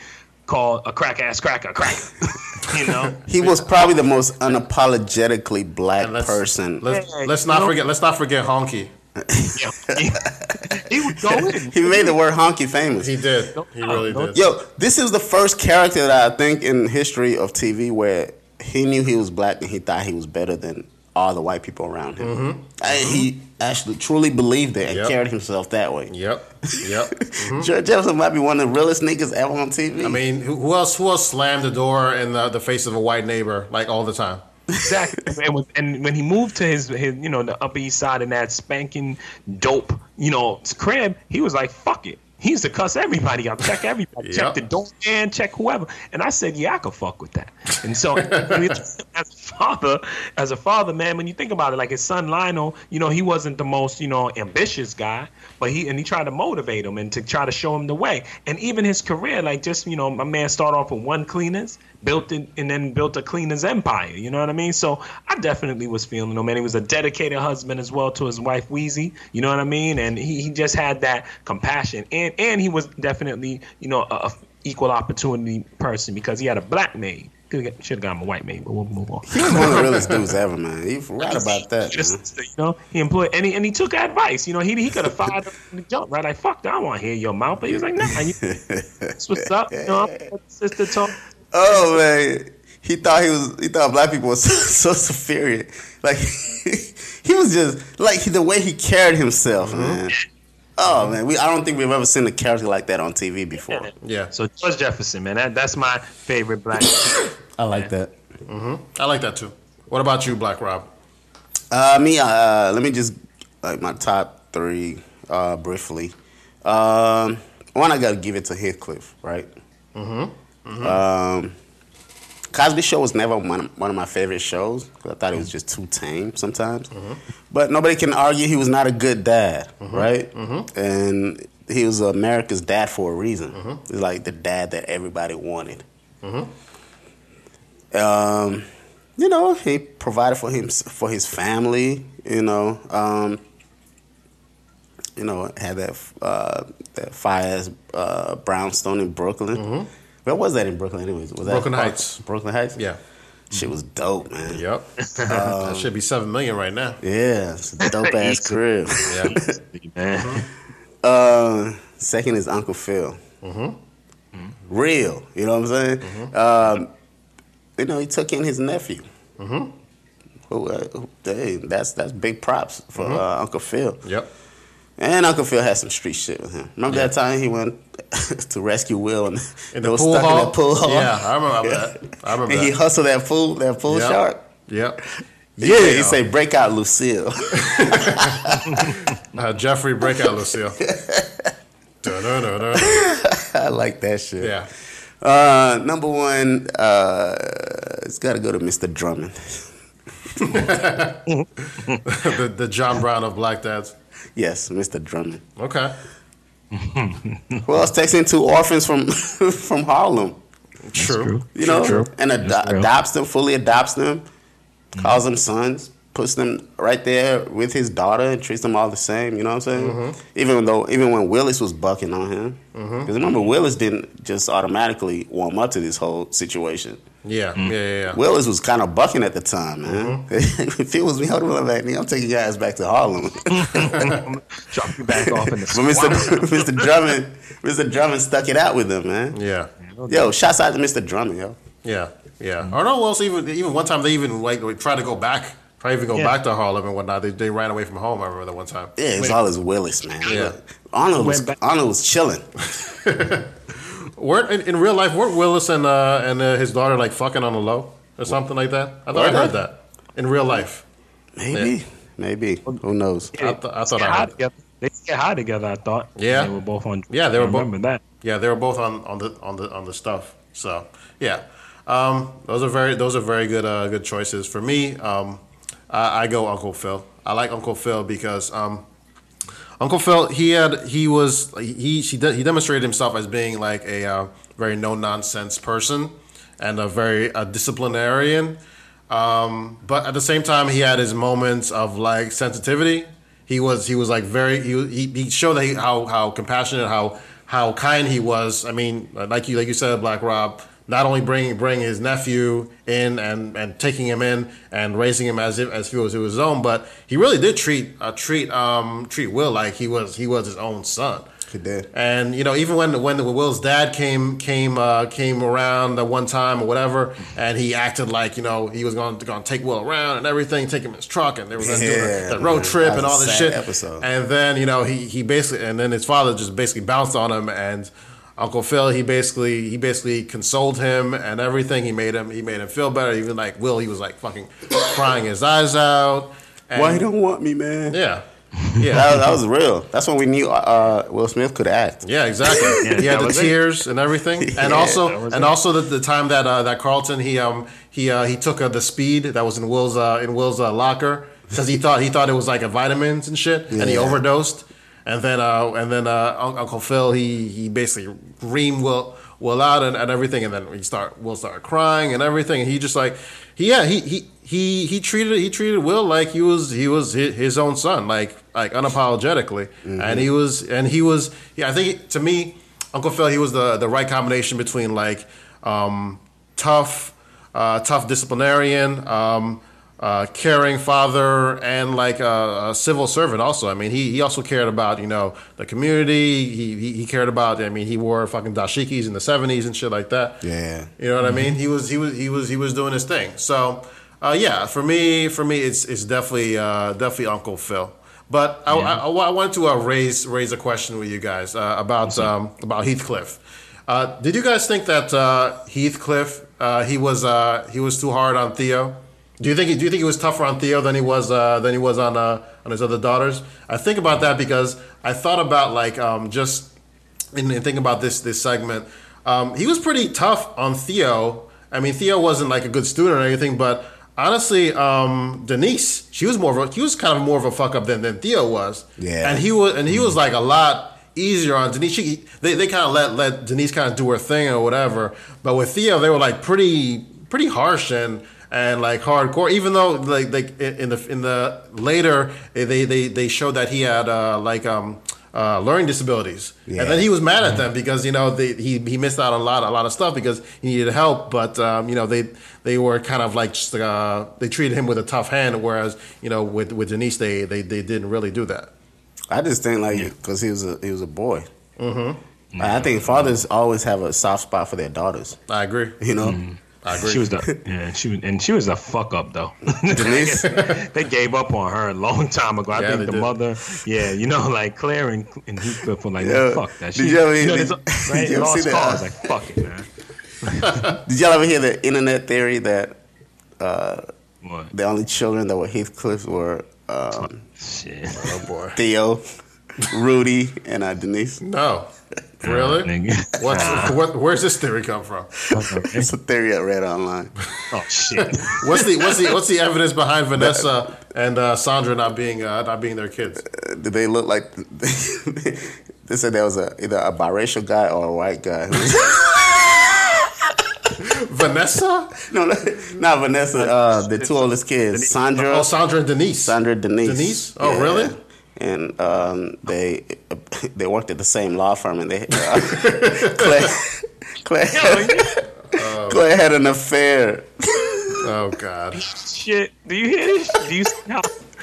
call a crack ass cracker a cracker. <laughs> you know. He was probably the most unapologetically black And let's, person. Let's, let's not forget. Let's not forget Honky. <laughs> he would go in. He made the word honky famous. He did. He really did. Yo, this is the first character that I think in history of TV where he knew he was black and he thought he was better than all the white people around him. And he actually truly believed it and Mm-hmm. Yep. carried himself that way. Yep. Yep. <laughs> George Jefferson might be one of the realest niggas ever on TV. I mean, who, who else? Who else slammed the door in the, the face of a white neighbor like all the time? <laughs> Exactly. And when, and when he moved to his, his, you know, the Upper East Side and that spanking dope, you know, crib, he was like, "Fuck it." He used to cuss everybody out, check everybody, Yep. check the doorman, check whoever. And I said, "Yeah, I could fuck with that." And so, <laughs> as a father, as a father, man, when you think about it, like his son Lionel, you know, he wasn't the most, you know, ambitious guy, but he and he tried to motivate him and to try to show him the way. And even his career, like just you know, my man started off with one cleaners, built it, and then built a cleaners empire. You know what I mean? So I definitely was feeling him, and he was a dedicated husband as well to his wife Wheezy. You know what I mean? And he, he just had that compassion, and and he was definitely you know a, equal opportunity person because he had a black maid. Should have got him a white maid, but we'll move on. He was one of the realest dudes ever, man. He right about that. Just you know, he employed and he, and he took advice. You know, he he could have <laughs> fired the jump, right? Like fuck, I want to hear your mouth, but he was like, nah, you, <laughs> that's what's up. You know, sister talk. Oh man, he thought he was. He thought black people was <laughs> so, superior. Like <laughs> he was just like the way he carried himself, man. Oh man, we. I don't think we've ever seen a character like that on TV before. Yeah. So George Jefferson, man, that, that's my favorite black. <coughs> I like that. I like that too. What about you, Black Rob? Uh, me. Uh, let me just like my top three uh, briefly. Um, one, I gotta give it to Heathcliff, right? Mm-hmm. Um, Cosby Show was never one of, one of my favorite shows because I thought it was just too tame sometimes. But nobody can argue he was not a good dad, right? And he was America's dad for a reason. He's like the dad that everybody wanted. Um, you know, he provided for him for his family. You know, um, you know, had that uh, that fire uh, brownstone in Brooklyn. Where was that in Brooklyn? Anyways, was that Brooklyn Park- Heights. Brooklyn Heights. Yeah. shit was dope, man. Yep. <laughs> that should be seven million right now. Yeah, it's a dope <laughs> ass crib. Yeah. man. <laughs> Uh, second is Uncle Phil. Mm-hmm. Real, you know what I'm saying? Um, you know, he took in his nephew. Mm-hmm. Who, uh, who, hey, that's that's big props for Mm-hmm. uh, Uncle Phil. Yep. And Uncle Phil had some street shit with him. Remember Yeah. that time he went <laughs> to rescue Will and In they the stuck hall. in that pool hall? Yeah, I remember that. I remember And he hustled that pool, that pool Yep. shark. Yep. <laughs> Yeah, he say break out Lucille. <laughs> Uh, Jeffrey breakout Lucille. Dun-dun-dun-dun. I like that shit. Yeah. Uh, number one, uh, it's got to go to Mr. Drummond. the, the John Brown of Black Dads. Yes, Mr. Drummond. Okay. <laughs> Who else takes in two orphans from <laughs> from Harlem? True. You know, True. and ad- adopts them, fully adopts them, calls them sons, puts them right there with his daughter, and treats them all the same. You know what I'm saying? Mm-hmm. Even though, even when Willis was bucking on him, because remember Willis didn't just automatically warm up to this whole situation. Yeah. Yeah. Yeah. yeah. Willis was kind of bucking at the time, man. Mm-hmm. <laughs> if it was me, I'd have been like, "Nigga, I'm taking your ass back to Harlem. <laughs> Drop you back off in the <laughs> but Mr. Mr. Drummond, Mr. Drummond stuck it out with him, man. yeah. Yo, shouts out to Mr. Drummond, yo. Yeah, yeah. Or no, else even even one time they even like they tried to go back, try to even go Yeah. back to Harlem and whatnot. They, they ran away from home. I remember that one time. Yeah, it's all his Willis, man. Yeah. Arnold was Went back- Arnold was chilling. <laughs> Weren't in, in real life weren't Willis and uh, and uh, his daughter like fucking on the low or something like that? I thought I heard they? that in real life. Maybe, maybe. Who knows? I, th- I thought I high heard. together. They get high together. I thought. Yeah. they were both on. Yeah, they were both- Remember that? Yeah, they were both on, on the on the on the stuff. So yeah, um, those are very those are very good uh, good choices for me. Um, I, I go Uncle Phil. I like Uncle Phil because um, Uncle Phil he had he was he he de- he demonstrated himself as being like a uh, very no nonsense person and a very a disciplinarian. Um, but at the same time, he had his moments of like sensitivity. He was he was like very he he, he showed that he, how how compassionate how how kind he was. I mean, like you like you said, Black Rob. Not only bringing bringing his nephew in and, and taking him in and raising him as if as if he was his own, but he really did treat uh, treat um treat Will like he was he was his own son. He did. And you know, even when when Will's dad came came uh, came around the one time or whatever, and he acted like you know he was going to going to take Will around and everything, take him in his truck, and they were going to do Yeah, the, the road trip and all this shit. episode. And then you know he he basically and then his father just basically bounced on him and. Uncle Phil, he basically he basically consoled him and everything. He made him he made him feel better. Even like Will, he was like fucking crying his eyes out. And, Why he don't want me, man? Yeah, yeah. That, that was real. That's when we knew uh, Will Smith could act. Yeah, exactly. Yeah, <laughs> he had the was it. tears and everything, <laughs> and Yeah, also and it. also the, the time that uh, that Carlton he um he uh, he took uh, the speed that was in Will's uh, in Will's uh, locker because he thought he thought it was like a vitamins and shit, and he overdosed, and then uh and then uh, Uncle Phil he he basically reamed Will Will out and, and everything, and then he start Will started crying and everything, and he just like he yeah he he. He, he treated he treated Will like he was he was his, his own son like like unapologetically and he was and he was yeah I think to me Uncle Phil, he was the the right combination between like um, tough, uh, tough disciplinarian, um, uh, caring father, and like a, a civil servant. Also, I mean, he, he also cared about you know the community. He, he he cared about. I mean, he wore fucking dashikis in the seventies and shit like that. Yeah. You know what I mean? He was he was he was he was doing his thing. So uh, yeah, for me for me it's it's definitely uh, definitely Uncle Phil. But I, I, I wanted to uh, raise raise a question with you guys uh, about um, about Heathcliff. Uh, did you guys think that uh, Heathcliff uh, he was uh, he was too hard on Theo? Do you think he, do you think he was tougher on Theo than he was uh, than he was on uh, on his other daughters? I think about that because I thought about like um, just in, in thinking about this this segment, um, he was pretty tough on Theo. I mean, Theo wasn't like a good student or anything, but honestly, um, Denise, she was more of a, he was kind of more of a fuck up than, than Theo was. Yeah. and he was and he was like a lot easier on Denise. She, they they kind of let let Denise kind of do her thing or whatever, but with Theo, they were like pretty pretty harsh and. And like hardcore, even though like like in the in the later they they they showed that he had uh, like um uh, learning disabilities, Yeah. and then he was mad at them because you know they, he he missed out on a lot a lot of stuff because he needed help, but um, you know they they were kind of like just uh, they treated him with a tough hand, whereas you know with with Denise they they, they didn't really do that. I just think like because he was a he was a boy. Mm-hmm. I think fathers always have a soft spot for their daughters. I agree. You know, I agree. She was the <laughs> yeah, she was, and she was a fuck up though. <laughs> Denise? <laughs> they gave up on her a long time ago. I Yeah, think the did. mother, yeah, you know, like Claire and, and Heathcliff were like, Yeah. fuck that. Did She, you ever- you know, did- this- did you ever Lost see that? cause, like fuck it, man. did y'all ever hear the internet theory that uh, the only children that were Heathcliff were um, Shit. oh boy. Theo, Rudy, and uh, Denise? No, really? Nigga. <laughs> What's <laughs> what? Where's this theory come from? It's a theory I read online. <laughs> Oh shit. What's the what's the what's the evidence behind Vanessa and uh, Sandra not being uh, not being their kids? Uh, Did they look like? they said there was a either a biracial guy or a white guy. Vanessa? no, not Vanessa. Uh, the two oldest kids, Sandra, Oh, Sandra and Denise. Sandra, Denise. Denise? Oh, really? And um, they <laughs> they worked at the same law firm, and they uh, <laughs> Claire, Claire, <laughs> Claire had an affair. Oh God. shit. Do you hear this? Do you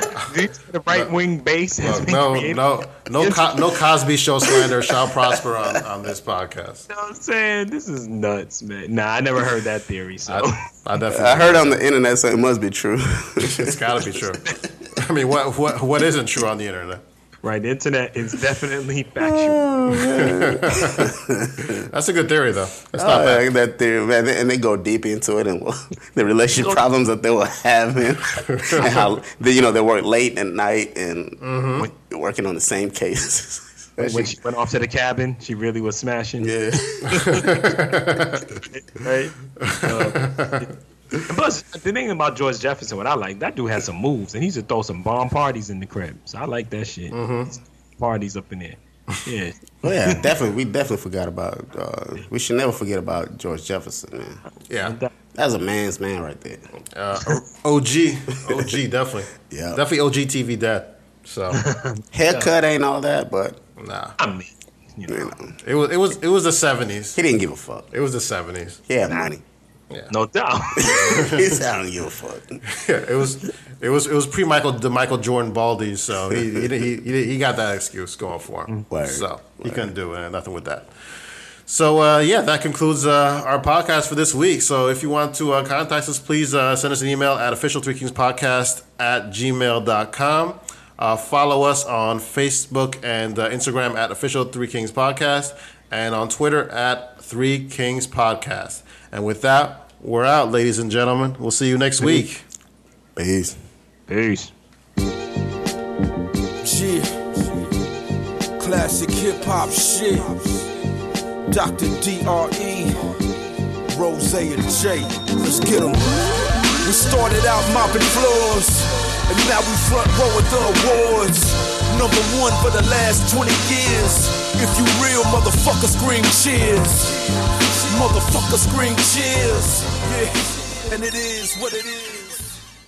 see how do you see the right wing base has Look, no, created? no, no, Co- no Cosby Show slander shall prosper on, on this podcast. You know what I'm saying? This is nuts, man. Nah, I never heard that theory. So I, I definitely. I heard on the internet, so it must be true. It's got to be true. I mean, what what what isn't true on the internet? Right, the internet is <laughs> definitely factual. <laughs> That's a good theory, though. That's Oh, not bad. yeah, that theory, man, and they go deep into it and <laughs> the relationship problems that they were having, and how they, you know they work late at night and Mm-hmm. working on the same cases. That when she went off to the cabin, she really was smashing. yeah, Right. And plus, the thing about George Jefferson, what I like, that dude had some moves, and he used to throw some bomb parties in the crib. So I like that shit. Parties up in there. Yeah. <laughs> oh yeah, definitely. We definitely forgot about. Uh, we should never forget about George Jefferson, man. Yeah. That's a man's man right there. Uh, OG, OG, definitely. <laughs> Yeah. Definitely OG TV dad. So, <laughs> Haircut ain't all that, but nah. I mean, you you know, know, It was it was it was the seventies. he didn't give a fuck. It was the seventies. Yeah, had money. no doubt. he said, "I don't give a fuck." Yeah, it was it was it was pre Michael the Michael Jordan Baldy, so he he, he he he got that excuse going for him. Word. So he couldn't do it, nothing with that. So uh, yeah, that concludes uh, our podcast for this week. So if you want to uh, contact us, please uh, send us an email at official three kings podcast at gmail.com. Uh, follow us on Facebook and uh, Instagram at official three kings podcast and on Twitter at three kings podcast. And with that, we're out, ladies and gentlemen. We'll see you next week. Peace. Peace. Yeah. Classic hip hop shit. Dr. D.R.E. Rose and J. Let's get get 'em. We started out mopping floors, and now we front row at the awards. Number one for the last 20 years. If you real, motherfucker, scream cheers. Motherfucker, scream cheers. Yeah, and it is what it is.